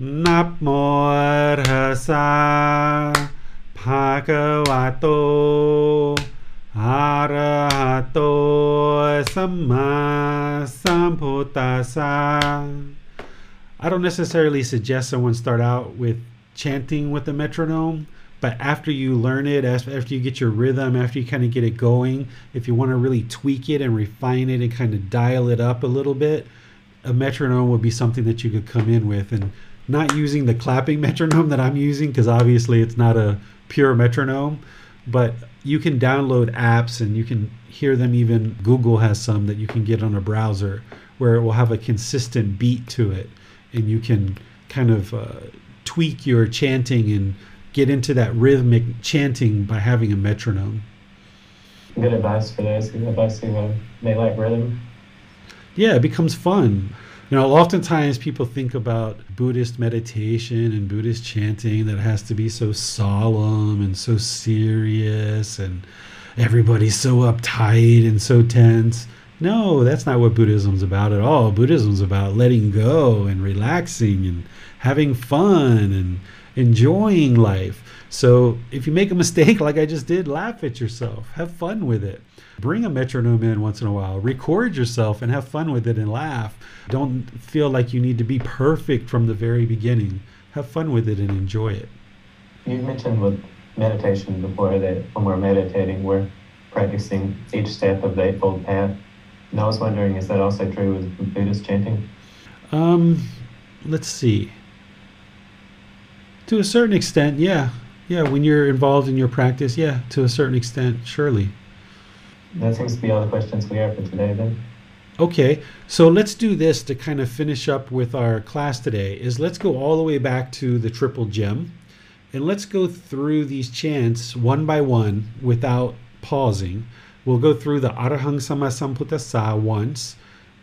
Namo Tassa Bhagavato. Arahato. Samma I don't necessarily suggest someone start out with chanting with the metronome, but after you learn it, after you get your rhythm, after you kind of get it going, if you want to really tweak it and refine it and kind of dial it up a little bit, a metronome would be something that you could come in with. And not using the clapping metronome that I'm using because obviously it's not a pure metronome, but you can download apps and you can hear them. Even Google has some that you can get on a browser where it will have a consistent beat to it. And you can kind of uh, tweak your chanting and get into that rhythmic chanting by having a metronome. Good advice for those who, us who uh, may like rhythm. yeah, it becomes fun. You know, oftentimes people think about Buddhist meditation and Buddhist chanting that has to be so solemn and so serious and everybody's so uptight and so tense. No, that's not what Buddhism's about at all. Buddhism's about letting go and relaxing and having fun and enjoying life. So if you make a mistake like I just did, laugh at yourself. Have fun with it. Bring a metronome in once in a while. Record yourself and have fun with it and laugh. Don't feel like you need to be perfect from the very beginning. Have fun with it and enjoy it. You mentioned with meditation before that when we're meditating, we're practicing each step of the Eightfold Path. And I was wondering, is that also true with Buddhist chanting? Um, let's see. To a certain extent, yeah. Yeah, when you're involved in your practice, yeah, to a certain extent, surely. That seems to be all the questions we have for today then. Okay, so let's do this to kind of finish up with our class today. Is let's go all the way back to the triple gem, and let's go through these chants one by one without pausing. We'll go through the Arahang Samma Sambuddhasa once,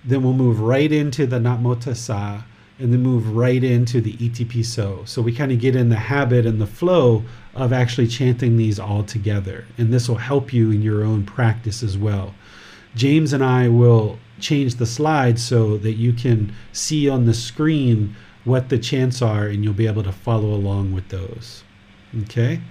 then we'll move right into the Namo Tassa, and then move right into the Iti piso So we kind of get in the habit and the flow of actually chanting these all together, and this will help you in your own practice as well. James and I will change the slides so that you can see on the screen what the chants are and you'll be able to follow along with those. Okay?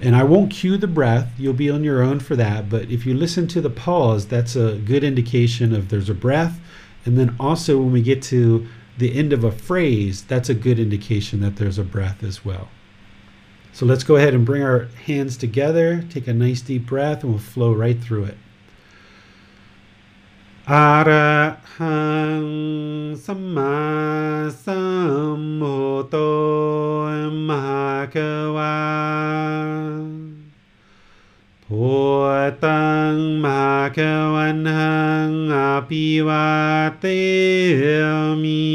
And I won't cue the breath, you'll be on your own for that. But if you listen to the pause, that's a good indication of there's a breath. And then also when we get to the end of a phrase, that's a good indication that there's a breath as well. So let's go ahead and bring our hands together, take a nice deep breath, and we'll flow right through it. Arahang Samma Sambuddho Bhagava พุทตังมหาควันหังอภิวาเตมิ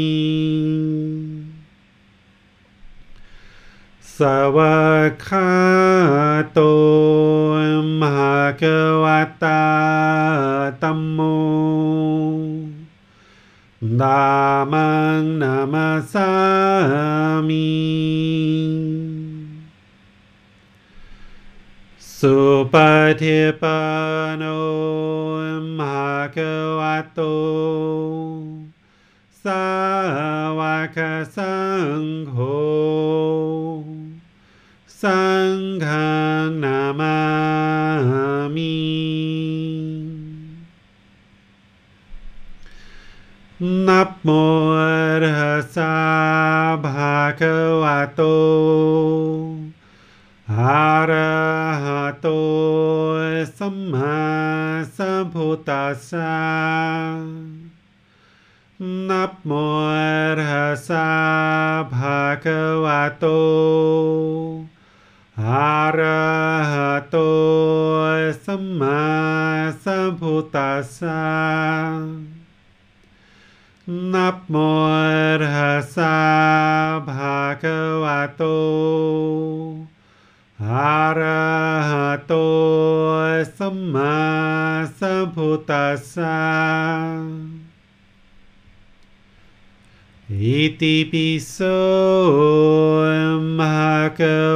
สวากขาโตมหากวตาตัมโมดามังนามาสามิ สุปฏิปันโนมหากวโต สาวกสังโฆ สังฆังนามามิ นับโมตัสสะภะคะวะโต อะระหะโต สัมมาสัมพุทธัสสะ นับโมตัสสะภะคะวะโต อะระหะโต สัมมาสัมพุทธัสสะ นับโมตัสสะภะคะวะโต อะระหะโต हरहतो सम्ह सभूतस नमोर्हसा भगवतो। हरहतो सम्ह सभूतस नमोर्हसा भगवतो। arahato sama samputasa iti piso mahaka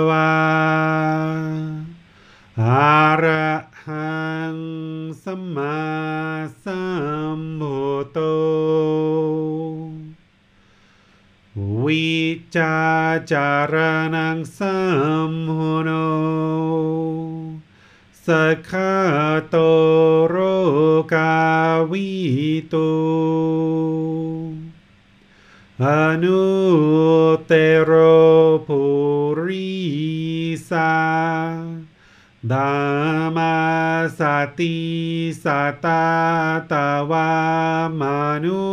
सती सता तवा मानुस्ना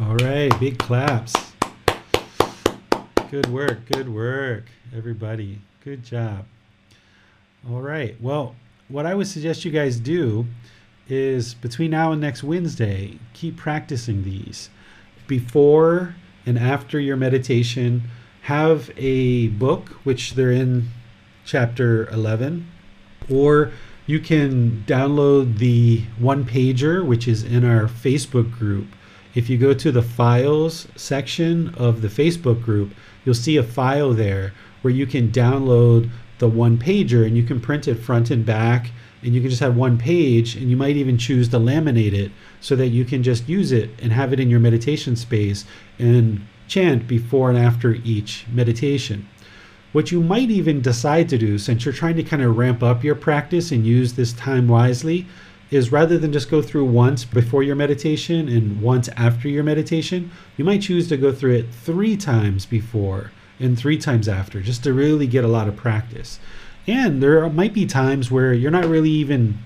All right, big claps. Good work, good work, everybody. Good job. All right, well, what I would suggest you guys do is between now and next Wednesday, keep practicing these. Before and after your meditation, have a book, which they're in chapter 11, or you can download the one pager, which is in our Facebook group. If you go to the files section of the Facebook group, you'll see a file there where you can download the one pager and you can print it front and back and you can just have one page and you might even choose to laminate it so that you can just use it and have it in your meditation space and chant before and after each meditation. What you might even decide to do, since you're trying to kind of ramp up your practice and use this time wisely, is rather than just go through once before your meditation and once after your meditation, you might choose to go through it three times before and three times after just to really get a lot of practice. And there might be times where you're not really even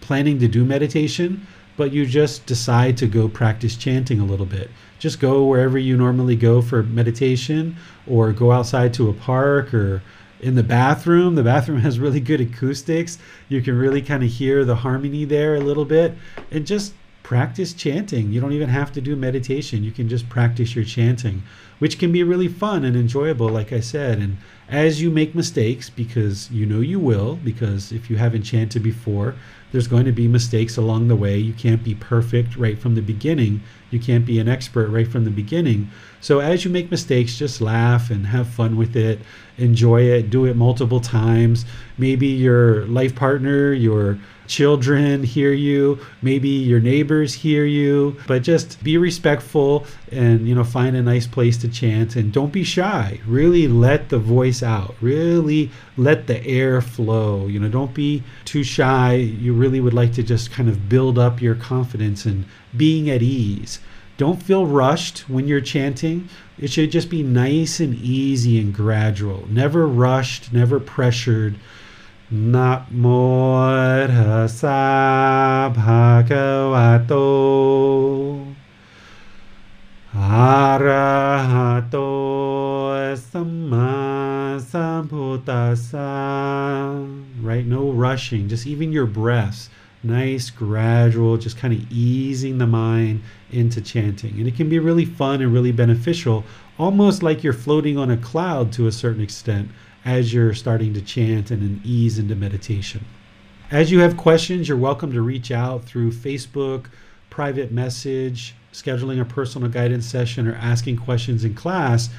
planning to do meditation, but you just decide to go practice chanting a little bit. Just go wherever you normally go for meditation, or go outside to a park, or in the bathroom. The bathroom has really good acoustics. You can really kind of hear the harmony there a little bit, and just practice chanting. You don't even have to do meditation. You can just practice your chanting, which can be really fun and enjoyable, like I said. And as you make mistakes, because you know you will, because if you haven't chanted before, there's going to be mistakes along the way. You can't be perfect right from the beginning. You can't be an expert right from the beginning. So as you make mistakes, just laugh and have fun with it. Enjoy it. Do it multiple times. Maybe your life partner, your children hear you maybe your neighbors hear you but just be respectful and you know find a nice place to chant and don't be shy really let the voice out really let the air flow you know don't be too shy you really would like to just kind of build up your confidence and being at ease don't feel rushed when you're chanting. It should just be nice and easy and gradual. Never rushed, never pressured. นะโมตัสสะภะคะวะโต Arahato Samma Sambuddhasa. Right? No rushing, just even your breaths. Nice, gradual, just kind of easing the mind into chanting. And it can be really fun and really beneficial, almost like you're floating on a cloud to a certain extent as you're starting to chant and an ease into meditation. As you have questions, you're welcome to reach out through Facebook, private message, scheduling a personal guidance session, or asking questions in class.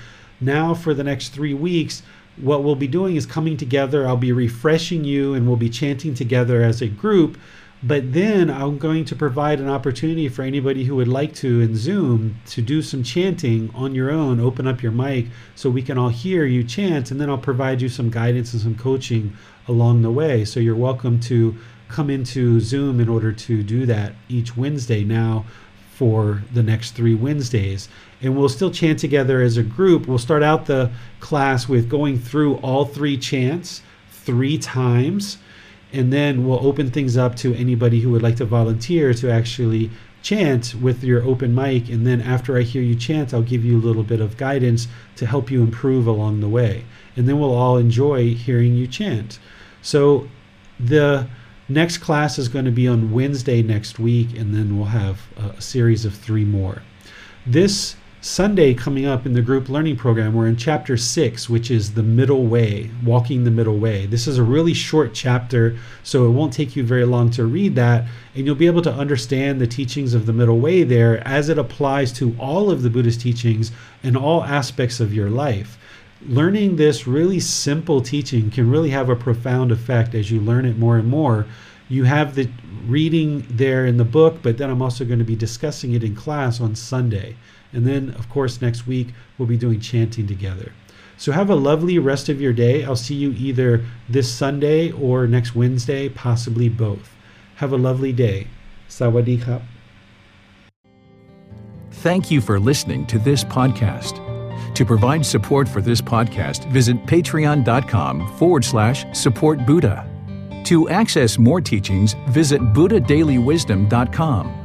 Now, for the next three weeks, what we'll be doing is coming together. I'll be refreshing you and we'll be chanting together as a group but then I'm going to provide an opportunity for anybody who would like to in Zoom to do some chanting on your own, open up your mic so we can all hear you chant, and then I'll provide you some guidance and some coaching along the way. So you're welcome to come into Zoom in order to do that each Wednesday now for the next three Wednesdays. And we'll still chant together as a group. We'll start out the class with going through all three chants three times and then we'll open things up to anybody who would like to volunteer to actually chant with your open mic. And then after I hear you chant I'll give you a little bit of guidance to help you improve along the way. And then we'll all enjoy hearing you chant. So the next class is going to be on Wednesday next week and then we'll have a, series of three more. This Sunday coming up in the group learning program, we're in chapter six, which is the middle way, walking the middle way. This is a really short chapter, so it won't take you very long to read that, and you'll be able to understand the teachings of the middle way there as it applies to all of the Buddhist teachings and all aspects of your life. Learning this really simple teaching can really have a profound effect as you learn it more and more. You have the reading there in the book, but then I'm also going to be discussing it in class on Sunday. And then, of course, next week we'll be doing chanting together. So have a lovely rest of your day. I'll see you either this Sunday or next Wednesday, possibly both. Have a lovely day. Sawadee Thank you for listening to this podcast. To provide support for this podcast, visit patreon.com forward slash support Buddha. To access more teachings, visit buddhadailywisdom.com.